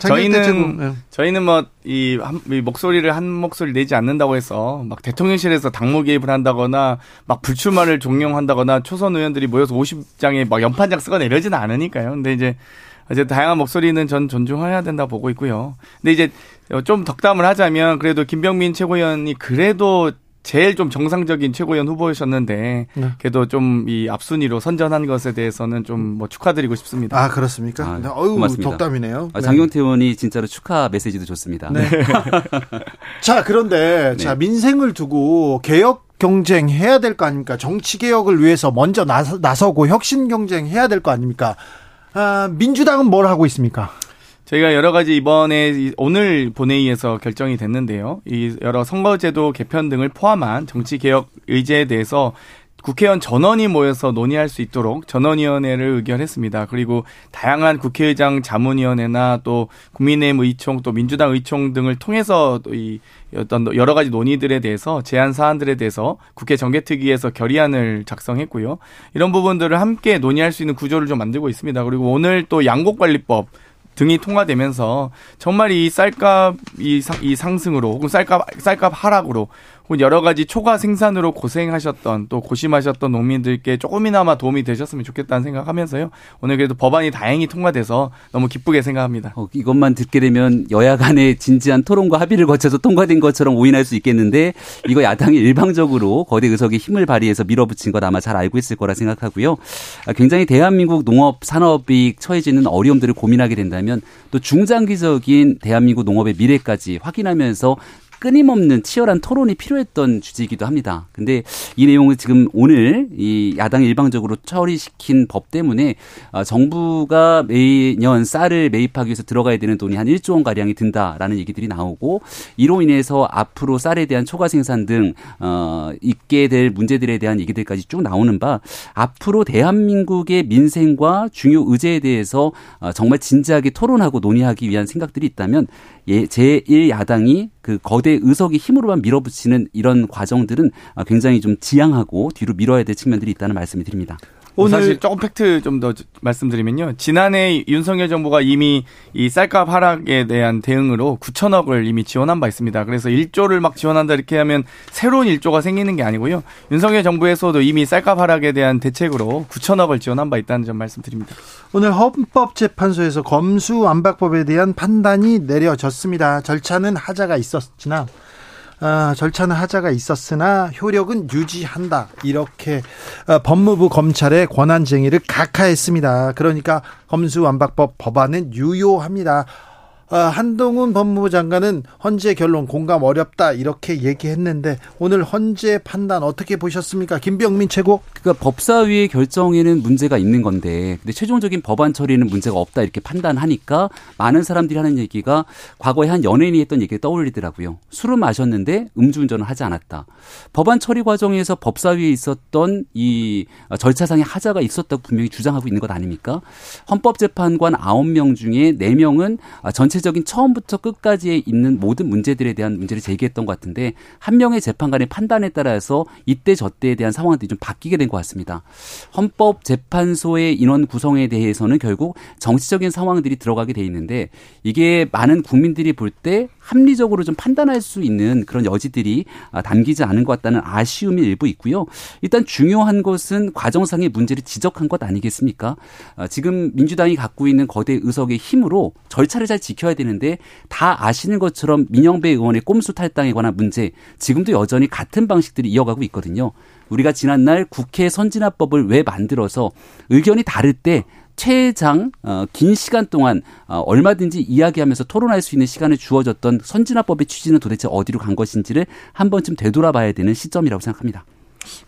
저희는 네. 저희는 뭐 이 목소리를 한 목소리 내지 않는다고 해서 막 대통령실에서 당무 개입을 한다거나 막 불출마를 종용한다거나 초선 의원들이 모여서 50장에 막 연판장 쓰거나 이러지는 않으니까요. 근데 이제 이제 다양한 목소리는 전 존중해야 된다 보고 있고요. 근데 이제 좀 덕담을 하자면 그래도 김병민 최고위원이 그래도 제일 좀 정상적인 최고위원 후보셨는데 네. 그래도 좀 이 앞순위로 선전한 것에 대해서는 좀 뭐 축하드리고 싶습니다. 아 그렇습니까? 아, 네. 어유 고맙습니다. 덕담이네요. 아, 장경태 의원이 진짜로 축하 메시지도 좋습니다. 네. <laughs> 자 그런데 네. 자 민생을 두고 개혁 경쟁 해야 될 거 아닙니까? 정치 개혁을 위해서 먼저 나서, 나서고 혁신 경쟁 해야 될 거 아닙니까? 아, 민주당은 뭘 하고 있습니까? 저희가 여러 가지 이번에 오늘 본회의에서 결정이 됐는데요. 이 여러 선거제도 개편 등을 포함한 정치 개혁 의제에 대해서 국회의원 전원이 모여서 논의할 수 있도록 전원위원회를 의결했습니다. 그리고 다양한 국회의장 자문위원회나 또 국민의힘 의총 또 민주당 의총 등을 통해서 이 어떤 여러 가지 논의들에 대해서 제안 사안들에 대해서 국회 정개특위에서 결의안을 작성했고요. 이런 부분들을 함께 논의할 수 있는 구조를 좀 만들고 있습니다. 그리고 오늘 또 양곡관리법 등이 통과되면서 정말 이 쌀값 이, 상, 이 상승으로 혹은 쌀값 쌀값 하락으로 여러 가지 초과 생산으로 고생하셨던 또 고심하셨던 농민들께 조금이나마 도움이 되셨으면 좋겠다는 생각하면서요. 오늘 그래도 법안이 다행히 통과돼서 너무 기쁘게 생각합니다. 어, 이것만 듣게 되면 여야 간의 진지한 토론과 합의를 거쳐서 통과된 것처럼 오인할 수 있겠는데 이거 야당이 일방적으로 거대 의석에 힘을 발휘해서 밀어붙인 것 아마 잘 알고 있을 거라 생각하고요. 아, 굉장히 대한민국 농업 산업이 처해지는 어려움들을 고민하게 된다면 또 중장기적인 대한민국 농업의 미래까지 확인하면서 끊임없는 치열한 토론이 필요했던 주제이기도 합니다. 근데 이 내용을 지금 오늘 이 야당이 일방적으로 처리시킨 법 때문에 어, 정부가 매년 쌀을 매입하기 위해서 들어가야 되는 돈이 한 1조 원 가량이 든다라는 얘기들이 나오고 이로 인해서 앞으로 쌀에 대한 초과 생산 등 어, 있게 될 문제들에 대한 얘기들까지 쭉 나오는 바 앞으로 대한민국의 민생과 중요 의제에 대해서 어, 정말 진지하게 토론하고 논의하기 위한 생각들이 있다면 예, 제1야당이 그 거대 의석이 힘으로만 밀어붙이는 이런 과정들은 굉장히 좀 지양하고 뒤로 밀어야 될 측면들이 있다는 말씀을 드립니다. 오늘 사실 조금 팩트 좀 더 말씀드리면요. 지난해 윤석열 정부가 이미 이 쌀값 하락에 대한 대응으로 9천억을 이미 지원한 바 있습니다. 그래서 1조를 막 지원한다 이렇게 하면 새로운 1조가 생기는 게 아니고요. 윤석열 정부에서도 이미 쌀값 하락에 대한 대책으로 9천억을 지원한 바 있다는 점 말씀드립니다. 오늘 헌법재판소에서 검수완박법에 대한 판단이 내려졌습니다. 절차는 하자가 있었지만 아, 절차는 하자가 있었으나 효력은 유지한다. 이렇게 어, 법무부 검찰의 권한쟁의를 각하했습니다. 그러니까 검수완박법 법안은 유효합니다. 어, 한동훈 법무부 장관은 헌재 결론 공감 어렵다 이렇게 얘기했는데 오늘 헌재 판단 어떻게 보셨습니까? 김병민 최고. 그러니까 법사위의 결정에는 문제가 있는 건데 근데 최종적인 법안 처리는 문제가 없다 이렇게 판단하니까 많은 사람들이 하는 얘기가 과거에 한 연예인이 했던 얘기가 떠올리더라고요. 술을 마셨는데 음주운전을 하지 않았다. 법안 처리 과정에서 법사위에 있었던 이 절차상의 하자가 있었다고 분명히 주장하고 있는 것 아닙니까? 헌법재판관 9명 중에 4명은 전체 전체적인 처음부터 끝까지에 있는 모든 문제들에 대한 문제를 제기했던 것 같은데 한 명의 재판관의 판단에 따라서 이때 저때에 대한 상황들이 좀 바뀌게 된 것 같습니다. 헌법재판소의 인원 구성에 대해서는 결국 정치적인 상황들이 들어가게 돼 있는데 이게 많은 국민들이 볼 때 합리적으로 좀 판단할 수 있는 그런 여지들이 아, 담기지 않은 것 같다는 아쉬움이 일부 있고요. 일단 중요한 것은 과정상의 문제를 지적한 것 아니겠습니까? 아, 지금 민주당이 갖고 있는 거대 의석의 힘으로 절차를 잘 지켜 지켜야 되는데 다 아시는 것처럼 민영배 의원의 꼼수 탈당에 관한 문제 지금도 여전히 같은 방식들이 이어가고 있거든요. 우리가 지난날 국회 선진화법을 왜 만들어서 의견이 다를 때 최장 어, 긴 시간 동안 어, 얼마든지 이야기하면서 토론할 수 있는 시간을 주어졌던 선진화법의 취지는 도대체 어디로 간 것인지를 한 번쯤 되돌아봐야 되는 시점이라고 생각합니다.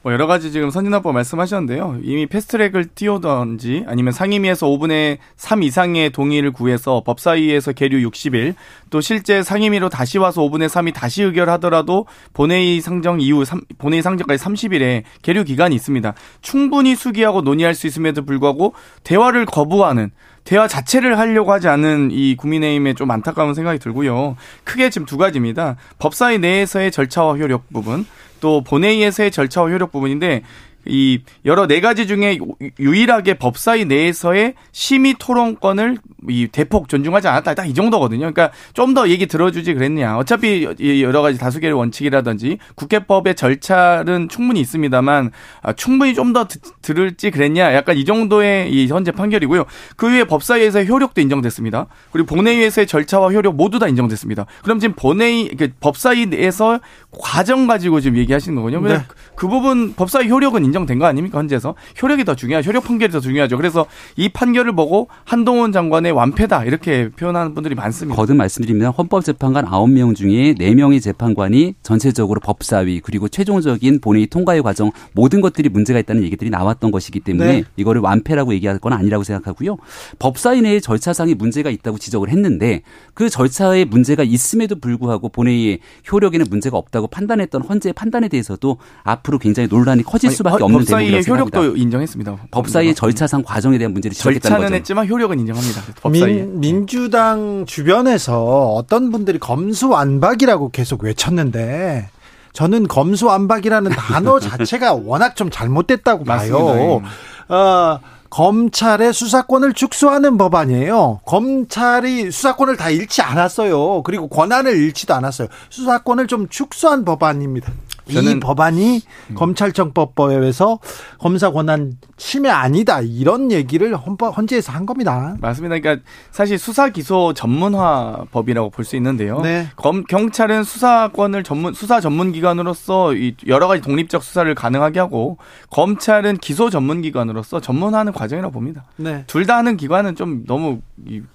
뭐 여러 가지 지금 선진화법 말씀하셨는데요. 이미 패스트트랙을 띄우던지 아니면 상임위에서 5분의 3 이상의 동의를 구해서 법사위에서 계류 60일 또 실제 상임위로 다시 와서 5분의 3이 다시 의결하더라도 본회의 상정 이후 3, 본회의 상정까지 30일에 계류 기간이 있습니다. 충분히 수기하고 논의할 수 있음에도 불구하고 대화를 거부하는 대화 자체를 하려고 하지 않은 이 국민의힘에 좀 안타까운 생각이 들고요. 크게 지금 두 가지입니다. 법사위 내에서의 절차와 효력 부분, 또 본회의에서의 절차와 효력 부분인데 이 여러 네 가지 중에 유일하게 법사위 내에서의 심의 토론권을 이 대폭 존중하지 않았다. 딱 이 정도거든요. 그러니까 좀 더 얘기 들어주지 그랬냐. 어차피 여러 가지 다수결 원칙이라든지 국회법의 절차는 충분히 있습니다만 아, 충분히 좀 더 들을지 그랬냐. 약간 이 정도의 이 현재 판결이고요. 그 후에 법사위에서의 효력도 인정됐습니다. 그리고 본회의에서의 절차와 효력 모두 다 인정됐습니다. 그럼 지금 본회의 그 법사위 내에서 과정 가지고 지금 얘기하시는 거거든요. 네. 그 부분 법사위 효력은 인정된 거 아닙니까 현재서 효력이 더 중요하죠. 효력 판결이 더 중요하죠. 그래서 이 판결을 보고 한동훈 장관의 완패다 이렇게 표현하는 분들이 많습니다. 거듭 말씀드리면 헌법재판관 9명 중에 4명의 재판관이 전체적으로 법사위 그리고 최종적인 본회의 통과의 과정 모든 것들이 문제가 있다는 얘기들이 나왔던 것이기 때문에 네. 이거를 완패라고 얘기할 건 아니라고 생각하고요. 법사위 내에 절차상의 문제가 있다고 지적을 했는데 그 절차에 문제가 있음에도 불구하고 본회의의 효력에는 문제가 없다고 판단했던 헌재의 판단에 대해서도 앞으로 굉장히 논란이 커질 수밖에 아니, 없는 법사위의 효력도 인정했습니다. 법사위의 절차상 과정에 대한 문제를 지적했다는 절차는 거죠. 했지만 효력은 인정합니다. 법사위. 민, 주당 주변에서 어떤 분들이 검수완박이라고 계속 외쳤는데 저는 검수완박이라는 단어 <laughs> 자체가 워낙 좀 잘못됐다고 봐요. 예. 어, 검찰의 수사권을 축소하는 법안이에요. 검찰이 수사권을 다 잃지 않았어요. 그리고 권한을 잃지도 않았어요. 수사권을 좀 축소한 법안입니다. 이 법안이 음. 검찰청법법에서 검사 권한 침해 아니다 이런 얘기를 헌법 헌재에서 한 겁니다. 맞습니다. 그러니까 사실 수사 기소 전문화 법이라고 볼 수 있는데요. 네. 검, 경찰은 수사권을 전문 수사 전문 기관으로서 여러 가지 독립적 수사를 가능하게 하고 검찰은 기소 전문 기관으로서 전문화하는 과정이라고 봅니다. 네. 둘다 하는 기관은 좀 너무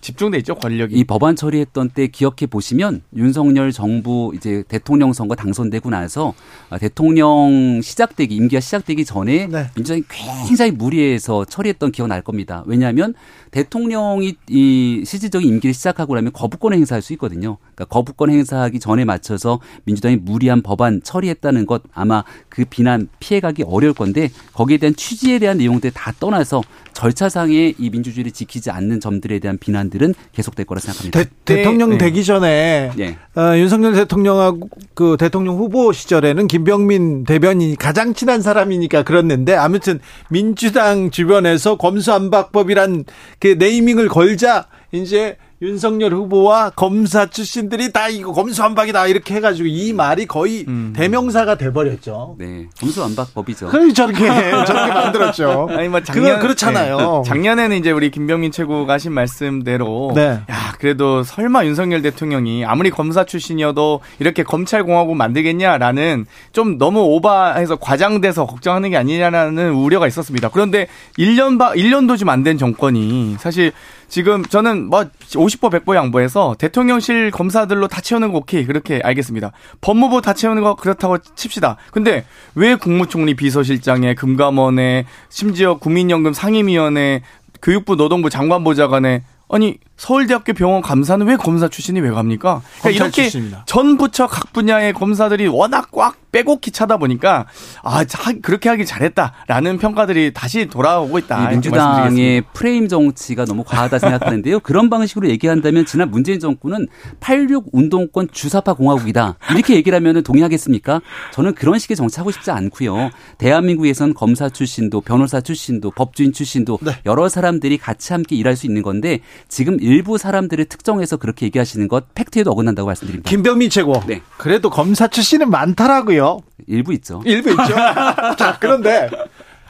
집중돼 있죠 권력이. 이 법안 처리했던 때 기억해 보시면 윤석열 정부 이제 대통령 선거 당선되고 나서 아, 대통령 시작되기 임기가 시작되기 전에 네. 민주당이 굉장히 무리해서 처리했던 기억 날 겁니다. 왜냐하면 대통령이 이 실질적인 임기를 시작하고 나면 거부권을 행사할 수 있거든요. 그러니까 거부권 행사하기 전에 맞춰서 민주당이 무리한 법안 처리했다는 것 아마 그 비난 피해가기 어려울 건데 거기에 대한 취지에 대한 내용들 다 떠나서 절차상의 이 민주주의를 지키지 않는 점들에 대한 비난들은 계속될 거라 생각합니다. 대, 통령 네. 되기 전에 네. 어, 윤석열 대통령하고 그 대통령 후보 시절에는 김병민 대변인이 가장 친한 사람이니까 그랬는데 아무튼 민주당 주변에서 검수안박법이란 그 네이밍을 걸자 이제 윤석열 후보와 검사 출신들이 다 이거 검수완박이다 이렇게 해가지고 이 말이 거의 음. 대명사가 돼버렸죠. 네, 검수완박법이죠. 그래 저렇게 <laughs> 저렇게 만들었죠. 아니 뭐 작년 그렇잖아요. 네. 작년에는 이제 우리 김병민 최고가 하신 말씀대로, 네. 야 그래도 설마 윤석열 대통령이 아무리 검사 출신이어도 이렇게 검찰 공화국 만들겠냐라는 좀 너무 오바해서 과장돼서 걱정하는 게 아니냐라는 우려가 있었습니다. 그런데 1년 바 1년도 좀 안 된 정권이 사실 지금 저는 뭐 50보 100보 양보해서 대통령실 검사들로 다 채우는 거 오케이 그렇게 알겠습니다. 법무부 다 채우는 거 그렇다고 칩시다. 근데 왜 국무총리 비서실장에 금감원에 심지어 국민연금 상임위원회 교육부 노동부 장관보좌관에 아니 서울대학교 병원 감사는 왜 검사 출신이 왜 갑니까? 그러니까 이렇게 출신입니다. 전 부처 각 분야의 검사들이 워낙 꽉 빼곡히 차다 보니까 아 그렇게 하길 잘했다라는 평가들이 다시 돌아오고 있다. 민주당의 프레임 정치가 너무 과하다 생각하는데요. 그런 방식으로 얘기한다면 지난 문재인 정권은 86 운동권 주사파 공화국이다 이렇게 얘기를 하면 동의하겠습니까? 저는 그런 식의 정치하고 싶지 않고요. 대한민국에선 검사 출신도 변호사 출신도 법주인 출신도 네. 여러 사람들이 같이 함께 일할 수 있는 건데 지금 일부 사람들을 특정해서 그렇게 얘기하시는 것 팩트에도 어긋난다고 말씀드립니다. 김병민 최고. 네. 그래도 검사 출신은 많더라고요. 일부 있죠. 일부 있죠. <laughs> 자, 그런데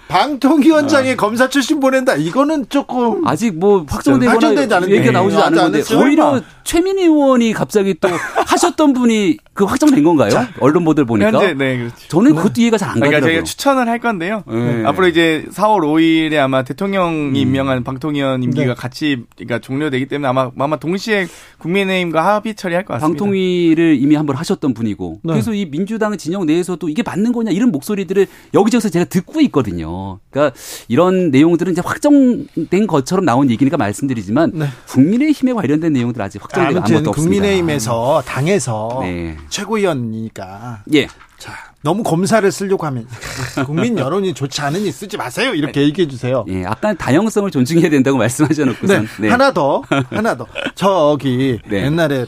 방통위원장이 어. 검사 출신 보낸다. 이거는 조금 아직 뭐 확정되거나 얘기가 나오지 않은 건데 오히려 최민희 의원이 갑자기 또 <laughs> 하셨던 분이 그 확정된 건가요? 자, 언론 보도를 보니까. 현재, 네, 그렇죠. 저는 네. 그것도 이해가 잘안 그러니까 가더라고요. 저희가 추천을 할 건데요. 네. 앞으로 이제 4월 5일에 아마 대통령이 음. 임명한 방통위원 임기가 네. 같이 그러니까 종료되기 때문에 아마 아마 동시에 국민의힘과 합의 처리할 것 같습니다. 방통위를 이미 한번 하셨던 분이고 네. 그래서 이 민주당 진영 내에서도 이게 맞는 거냐 이런 목소리들을 여기저기서 제가 듣고 있거든요. 그러니까 이런 내용들은 이제 확정된 것처럼 나온 얘기니까 말씀드리지만 네. 국민의힘에 관련된 내용들 아직 확정된 아무것도 없습니다. 국민의힘에서 당에서 네. 최고위원이니까. 예. 자, 너무 검사를 쓰려고 하면 <laughs> 국민 여론이 좋지 않으니 쓰지 마세요. 이렇게 네. 얘기해 주세요. 예, 아까 다양성을 존중해야 된다고 <laughs> 말씀하셔놓고선. 네. 네. 하나 더, 하나 더. 저기 네. 옛날에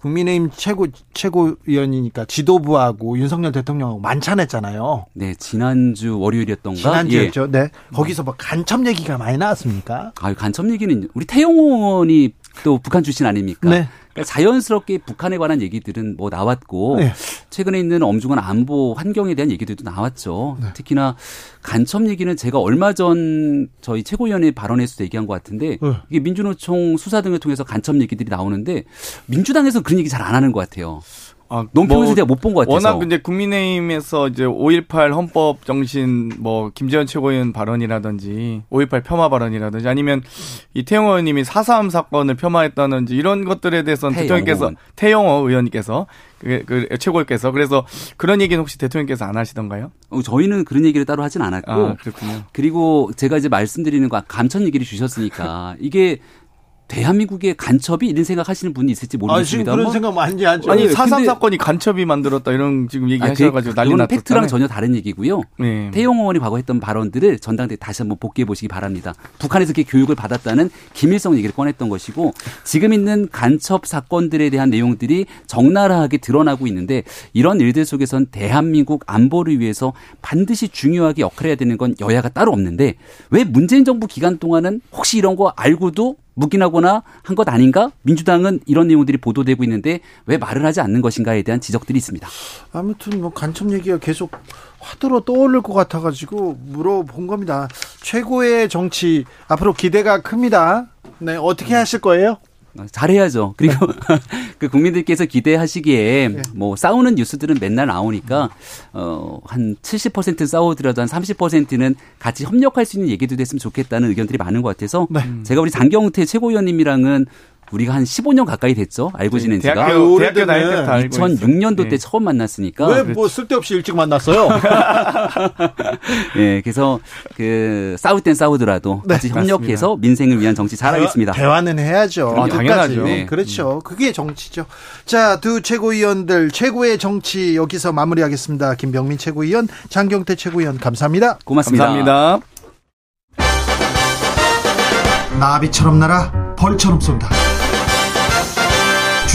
국민의힘 최고 최고위원이니까 지도부하고 윤석열 대통령하고 만찬했잖아요. 네, 지난주 월요일이었던가. 지난주였죠. 예. 네. 거기서 뭐 간첩 얘기가 많이 나왔습니까? 아, 간첩 얘기는 우리 태용 의원이 또 북한 출신 아닙니까? 네. 그러니까 자연스럽게 북한에 관한 얘기들은 뭐 나왔고 네. 최근에 있는 엄중한 안보 환경에 대한 얘기들도 나왔죠. 네. 특히나 간첩 얘기는 제가 얼마 전 저희 최고위원회 발언에서도 얘기한 것 같은데 네. 이게 민주노총 수사 등을 통해서 간첩 얘기들이 나오는데 민주당에서 그런 얘기 잘 안 하는 것 같아요. 아, 논평에서 제가 못 본 것 같아서. 워낙 이제 국민의힘에서 이제 5.18 헌법 정신 뭐 김재원 최고위원 발언이라든지 5.18 폄하 발언이라든지 아니면 이태영 의원님이 4.3 사건을 겸하했다든지 이런 것들에 대해서는 태영 대통령께서. 태영호 의원님께서 그, 그 최고위께서 그래서 그런 얘기는 혹시 대통령께서 안 하시던가요? 어, 저희는 그런 얘기를 따로 하진 않았고 아 그렇군요. 그리고 제가 이제 말씀드리는 거 감천 얘기를 주셨으니까 <laughs> 이게 대한민국의 간첩이 이런 생각하시는 분이 있을지 아, 지금 모르겠습니다. 그런 생각 많이 하죠. 아니 네, 4.3 근데- 사건이 간첩이 만들었다 이런 지금 얘기하셔가지고 난리 그거는 났었잖아요. 팩트랑 전혀 다른 얘기고요. 네. 태용 의원이 과거 했던 발언들을 전당대 회 다시 한번 복귀해 보시기 바랍니다. 북한에서 이렇게 교육을 받았다는 김일성 얘기를 꺼냈던 것이고 지금 있는 간첩 사건들에 대한 내용들이 적나라하게 드러나고 있는데 이런 일들 속에선 대한민국 안보를 위해서 반드시 중요하게 역할해야 되는 건 여야가 따로 없는데 왜 문재인 정부 기간 동안은 혹시 이런 거 알고도 묵인하거나 한 것 아닌가? 민주당은 이런 내용들이 보도되고 있는데 왜 말을 하지 않는 것인가에 대한 지적들이 있습니다. 아무튼 뭐 간첩 얘기가 계속 화두로 떠오를 것 같아가지고 물어본 겁니다. 최고의 정치 앞으로 기대가 큽니다. 네 어떻게 하실 거예요? 잘해야죠. 그리고 <laughs> 그 국민들께서 기대하시기에 네. 뭐 싸우는 뉴스들은 맨날 나오니까 어한 70% 싸우더라도 한 30%는 같이 협력할 수 있는 얘기도 됐으면 좋겠다는 의견들이 많은 것 같아서 네. 제가 우리 장경태 최고위원님이랑은 우리가 한 15년 가까이 됐죠. 알고 지낸 지가. 대학교 대학교 오래되네. 다닐 때부터 알고 있어요. 2006년도 때 네. 처음 만났으니까 왜 뭐 쓸데없이 일찍 만났어요? <laughs> 예, 그래서 그 싸울 땐 싸우더라도 네, 같이 협력해서 민생을 위한 정치 잘하겠습니다. 대화 는 해야죠. 아. 당연하죠. 네. 그렇죠. 그게 정치죠. 자, 두 최고위원들 최고의 정치 여기서 마무리하겠습니다. 김병민 최고위원, 장경태 최고위원 감사합니다. 고맙습니다. 감사합니다. 나비처럼 날아 벌처럼 쏜다.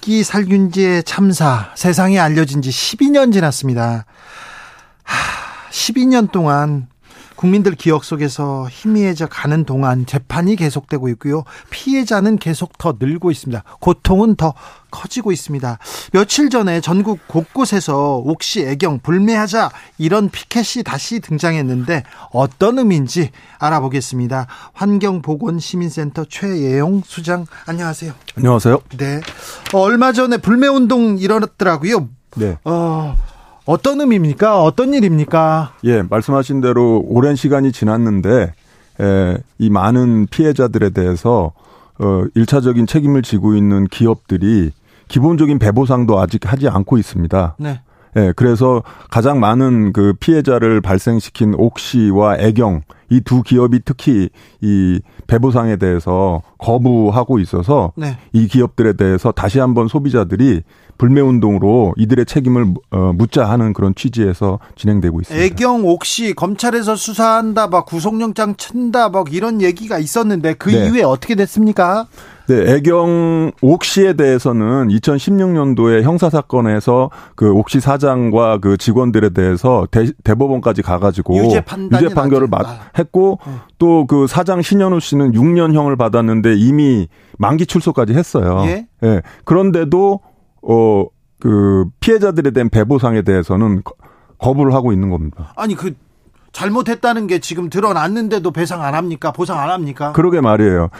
기 살균제 참사 세상에 알려진 지 12년 지났습니다. 하, 12년 동안 국민들 기억 속에서 희미해져 가는 동안 재판이 계속되고 있고요. 피해자는 계속 더 늘고 있습니다. 고통은 더 커지고 있습니다. 며칠 전에 전국 곳곳에서 옥시 애경 불매하자 이런 피켓이 다시 등장했는데 어떤 의미인지 알아보겠습니다. 환경보건시민센터 최예용 수장 안녕하세요. 안녕하세요. 네. 어, 얼마 전에 불매 운동 일어났더라고요. 네. 어, 어떤 의미입니까? 어떤 일입니까? 예, 말씀하신 대로 오랜 시간이 지났는데, 에, 이 많은 피해자들에 대해서, 어, 일차적인 책임을 지고 있는 기업들이 기본적인 배보상도 아직 하지 않고 있습니다. 네. 예, 그래서 가장 많은 그 피해자를 발생시킨 옥시와 애경 이 두 기업이 특히 이 배보상에 대해서 거부하고 있어서 네. 이 기업들에 대해서 다시 한번 소비자들이 불매 운동으로 이들의 책임을 어, 묻자 하는 그런 취지에서 진행되고 있습니다. 애경 옥시 검찰에서 수사한다, 막 구속영장 친다, 막 이런 얘기가 있었는데 그 네. 이후에 어떻게 됐습니까? 네, 애경 옥시에 대해서는 2016년도에 형사 사건에서 그 옥시 사장과 그 직원들에 대해서 대, 대법원까지 가가지고 유죄 판단이 판결을. 마- 했고 어. 또그 사장 신현우 씨는 6년형을 받았는데 이미 만기 출소까지 했어요. 예? 그런데도 어 그 피해자들에 대한 배보상에 대해서는 거- 거부를 하고 있는 겁니다. 아니 그 잘못했다는 게 지금 드러났는데도 배상 안 합니까? 보상 안 합니까? 그러게 말이에요.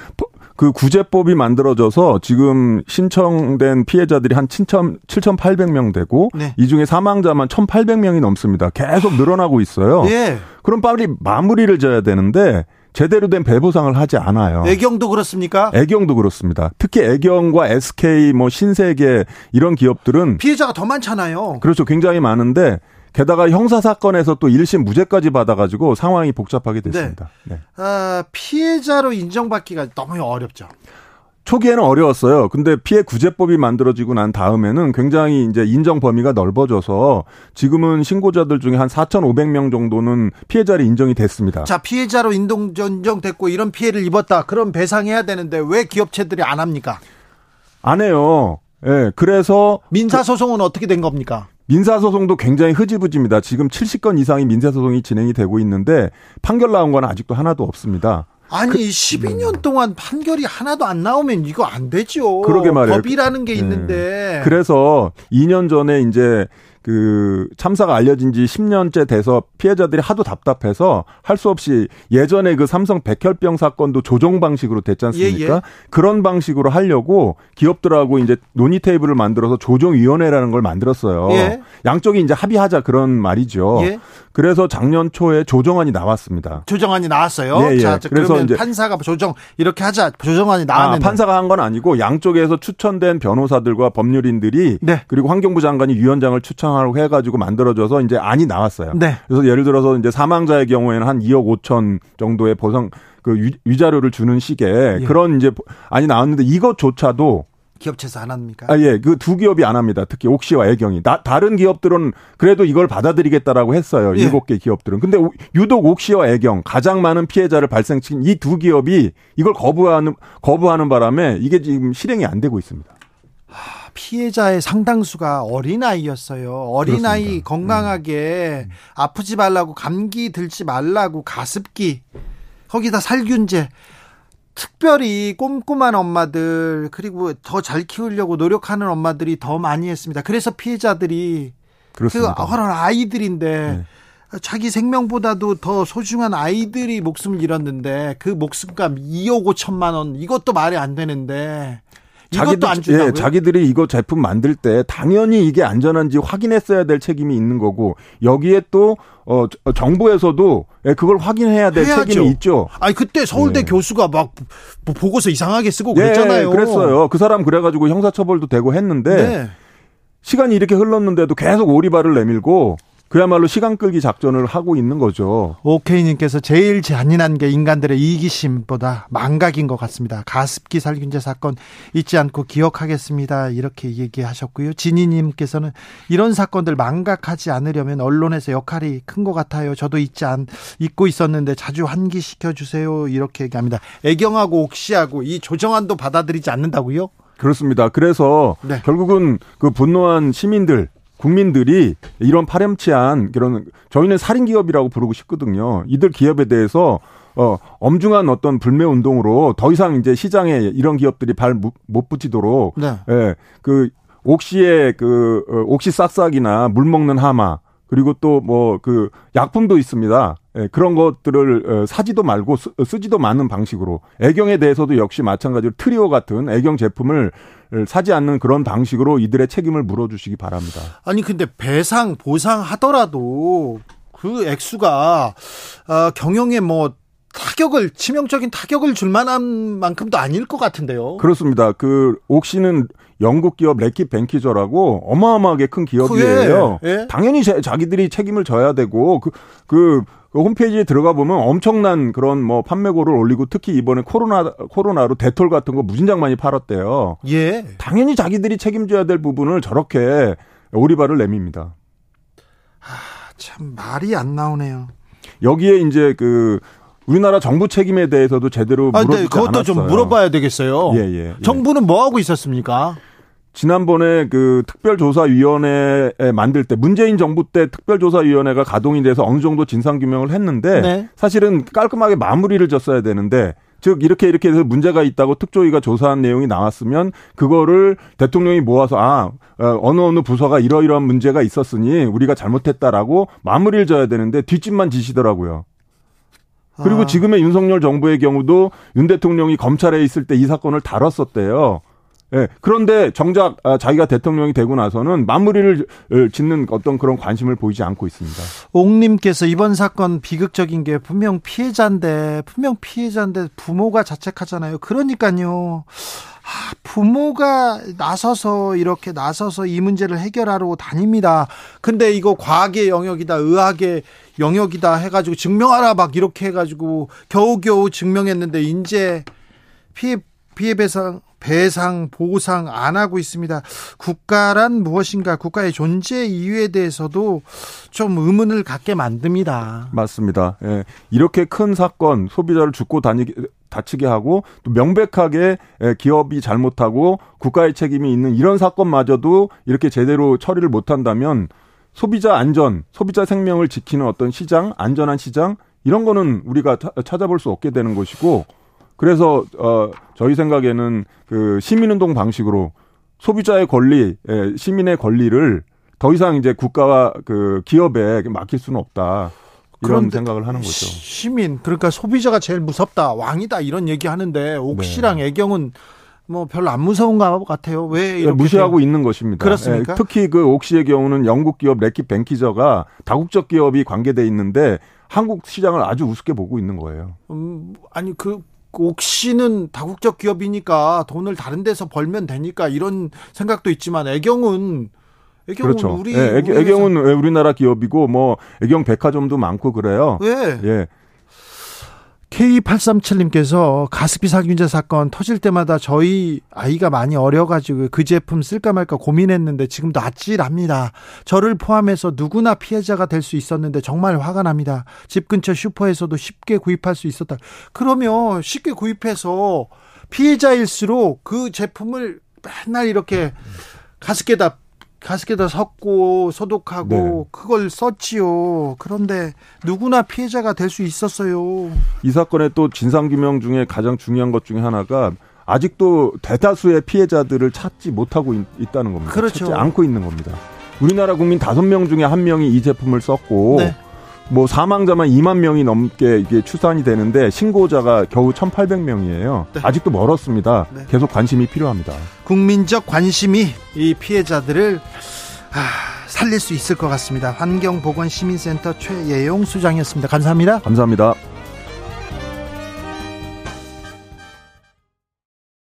버- 그 구제법이 만들어져서 지금 신청된 피해자들이 한 7천, 7,800명 되고 네. 이 중에 사망자만 1,800명이 넘습니다. 계속 늘어나고 있어요. 예. 그럼 빨리 마무리를 져야 되는데 제대로 된 배보상을 하지 않아요. 애경도 그렇습니까? 애경도 그렇습니다. 특히 애경과 SK, 뭐 신세계 이런 기업들은 피해자가 더 많잖아요. 그렇죠. 굉장히 많은데 게다가 형사 사건에서 또 1심 무죄까지 받아가지고 상황이 복잡하게 됐습니다. 네. 아, 피해자로 인정받기가 너무 어렵죠. 초기에는 어려웠어요. 근데 피해 구제법이 만들어지고 난 다음에는 굉장히 이제 인정 범위가 넓어져서 지금은 신고자들 중에 한 4,500명 정도는 피해자로 인정이 됐습니다. 자, 피해자로 인동 인정됐고 이런 피해를 입었다. 그럼 배상해야 되는데 왜 기업체들이 안 합니까? 안 해요. 예. 네, 그래서 민사 소송은 어떻게 된 겁니까? 민사소송도 굉장히 흐지부지입니다. 지금 70건 이상의 민사소송이 진행이 되고 있는데 판결 나온 건 아직도 하나도 없습니다. 아니 그, 12년 동안 판결이 하나도 안 나오면 이거 안 되죠. 그러게 말이에요. 법이라는 게 있는데. 네. 그래서 2년 전에 이제 그 참사가 알려진 지 10년째 돼서 피해자들이 하도 답답해서 할 수 없이 예전에 그 삼성 백혈병 사건도 조정 방식으로 됐지 않습니까? 예, 예. 그런 방식으로 하려고 기업들하고 이제 논의 테이블을 만들어서 조정위원회라는 걸 만들었어요. 예. 양쪽이 이제 합의하자 그런 말이죠. 예. 그래서 작년 초에 조정안이 나왔습니다. 조정안이 나왔어요. 예, 예. 자, 그래서 이제 판사가 조정 이렇게 하자 조정안이 나왔는데 아, 판사가 한 건 아니고 양쪽에서 추천된 변호사들과 법률인들이 네. 그리고 환경부 장관이 위원장을 추천 하고 해가지고 만들어져서 이제 안이 나왔어요. 네. 그래서 예를 들어서 이제 사망자의 경우에는 한 2억 5천 정도의 보상 그 위, 자료를 주는 식의 예. 그런 이제 안이 나왔는데 이것조차도 기업체에서 안 합니까? 아, 예. 그 두 기업이 안 합니다. 특히 옥시와 애경이. 나, 다른 기업들은 그래도 이걸 받아들이겠다라고 했어요. 예. 일곱 개 기업들은. 근데 유독 옥시와 애경 가장 많은 피해자를 발생시킨 이 두 기업이 이걸 거부하는 거부하는 바람에 이게 지금 실행이 안 되고 있습니다. 피해자의 상당수가 어린아이였어요. 어린아이 그렇습니다. 건강하게 음. 아프지 말라고 감기 들지 말라고 가습기 거기다 살균제 특별히 꼼꼼한 엄마들 그리고 더 잘 키우려고 노력하는 엄마들이 더 많이 했습니다. 그래서 피해자들이 그렇습니다. 그 어린 아이들인데 네. 자기 생명보다도 더 소중한 아이들이 목숨을 잃었는데 그 목숨값 2억 5천만 원 이것도 말이 안 되는데 자기도 안 준다고요? 예, 자기들이 이거 제품 만들 때 당연히 이게 안전한지 확인했어야 될 책임이 있는 거고 여기에 또 어, 정부에서도 예, 그걸 확인해야 될 해야죠. 책임이 있죠. 아니 그때 서울대 네. 교수가 막뭐 보고서 이상하게 쓰고 그랬잖아요. 네, 그랬어요. 그 사람 그래가지고 형사처벌도 되고 했는데 네. 시간이 이렇게 흘렀는데도 계속 오리발을 내밀고 그야말로 시간 끌기 작전을 하고 있는 거죠. 오케이님께서 제일 잔인한 게 인간들의 이기심보다 망각인 것 같습니다. 가습기 살균제 사건 잊지 않고 기억하겠습니다. 이렇게 얘기하셨고요. 진희님께서는 이런 사건들 망각하지 않으려면 언론에서 역할이 큰 것 같아요. 저도 잊지 않 잊고 있었는데 자주 환기시켜 주세요. 이렇게 얘기합니다. 애경하고 옥시하고 이 조정안도 받아들이지 않는다고요? 그렇습니다. 그래서 네. 결국은 그 분노한 시민들 국민들이 이런 파렴치한 그런 저희는 살인 기업이라고 부르고 싶거든요. 이들 기업에 대해서 어 엄중한 어떤 불매 운동으로 더 이상 이제 시장에 이런 기업들이 발 못 붙이도록 네. 예. 그 옥시의 그 어, 옥시 싹싹이나 물 먹는 하마 그리고 또 뭐 그 약품도 있습니다. 예, 그런 것들을 어, 사지도 말고 쓰, 쓰지도 않는 방식으로 애경에 대해서도 역시 마찬가지로 트리오 같은 애경 제품을 사지 않는 그런 방식으로 이들의 책임을 물어주시기 바랍니다. 아니 근데 배상 보상 하더라도 그 액수가 어, 경영에 뭐 타격을 치명적인 타격을 줄 만한 만큼도 아닐 것 같은데요. 그렇습니다. 그 옥시는 영국 기업 레키 뱅키저라고 어마어마하게 큰 기업이에요. 예, 예. 당연히 자 기들이 책임을 져야 되고 그, 그, 그 홈페이지에 들어가 보면 엄청난 그런 뭐 판매고를 올리고 특히 이번에 코로나 코로나로 데톨 같은 거 무진장 많이 팔았대요. 예. 당연히 자기들이 책임져야 될 부분을 저렇게 오리발을 내밉니다. 아, 참 말이 안 나오네요. 여기에 이제 그 우리나라 정부 책임에 대해서도 제대로 물어보지 아, 그것도 않았어요. 좀 물어봐야 되겠어요. 예, 예, 예. 정부는 뭐 하고 있었습니까? 지난번에 그 특별조사위원회 에 만들 때 문재인 정부 때 특별조사위원회가 가동이 돼서 어느 정도 진상규명을 했는데 네. 사실은 깔끔하게 마무리를 졌어야 되는데 즉 이렇게 이렇게 해서 문제가 있다고 특조위가 조사한 내용이 나왔으면 그거를 대통령이 모아서 아 어, 어느 어느 부서가 이러이러한 문제가 있었으니 우리가 잘못했다라고 마무리를 져야 되는데 뒷짐만 지시더라고요. 그리고 아. 지금의 윤석열 정부의 경우도 윤 대통령이 검찰에 있을 때 이 사건을 다뤘었대요. 예. 그런데 정작 아, 자기가 대통령이 되고 나서는 마무리를 어, 짓는 어떤 그런 관심을 보이지 않고 있습니다. 옥님께서 이번 사건 비극적인 게 분명 피해자인데 분명 피해자인데 부모가 자책하잖아요. 그러니까요. 아, 부모가 나서서 이렇게 나서서 이 문제를 해결하러 다닙니다. 근데 이거 과학의 영역이다, 의학의 영역이다 해가지고 증명하라 막 이렇게 해가지고 겨우겨우 증명했는데 이제 피해 피해 배상 배상 보상 안 하고 있습니다. 국가란 무엇인가 국가의 존재 이유에 대해서도 좀 의문을 갖게 만듭니다. 맞습니다. 예. 이렇게 큰 사건 소비자를 죽고 다니게 다치게 하고 또 명백하게 예, 기업이 잘못하고 국가의 책임이 있는 이런 사건마저도 이렇게 제대로 처리를 못한다면 소비자 안전, 소비자 생명을 지키는 어떤 시장, 안전한 시장 이런 거는 우리가 찾아볼 수 없게 되는 것이고 그래서 어 저희 생각에는 그 시민운동 방식으로 소비자의 권리, 예, 시민의 권리를 더 이상 이제 국가와 그 기업에 맡길 수는 없다. 이런 생각을 하는 거죠. 시민 그러니까 소비자가 제일 무섭다 왕이다 이런 얘기하는데 옥시랑 네. 애경은 뭐 별로 안 무서운 것 같아요. 왜 네, 이렇게 무시하고 돼요? 있는 것입니다. 그렇습니까? 예, 특히 그 옥시의 경우는 영국 기업 레킷 뱅키저가 다국적 기업이 관계돼 있는데 한국 시장을 아주 우습게 보고 있는 거예요. 음, 아니 그 옥시는 다국적 기업이니까 돈을 다른 데서 벌면 되니까 이런 생각도 있지만 애경은 애경은 그렇죠. 우리 예, 애경, 애경은 우리나라 기업이고 뭐 애경 백화점도 많고 그래요. 왜? 예. K837님께서 가습기 살균제 사건 터질 때마다 저희 아이가 많이 어려가지고 그 제품 쓸까 말까 고민했는데 지금도 아찔합니다. 저를 포함해서 누구나 피해자가 될 수 있었는데 정말 화가 납니다. 집 근처 슈퍼에서도 쉽게 구입할 수 있었다. 그러면 쉽게 구입해서 피해자일수록 그 제품을 맨날 이렇게 가습기에다 가스켓에다 섞고 소독하고 네. 그걸 썼지요. 그런데 누구나 피해자가 될 수 있었어요. 이 사건의 또 진상 규명 중에 가장 중요한 것 중에 하나가 아직도 대다수의 피해자들을 찾지 못하고 있, 다는 겁니다. 그렇죠. 찾지 않고 있는 겁니다. 우리나라 국민 다섯 명 중에 한 명이 이 제품을 썼고 네. 뭐 사망자만 2만 명이 넘게 이게 추산이 되는데 신고자가 겨우 1,800명이에요. 네. 아직도 멀었습니다. 네. 계속 관심이 필요합니다. 국민적 관심이 이 피해자들을 아, 살릴 수 있을 것 같습니다. 환경보건시민센터 최예용 수장이었습니다. 감사합니다. 감사합니다.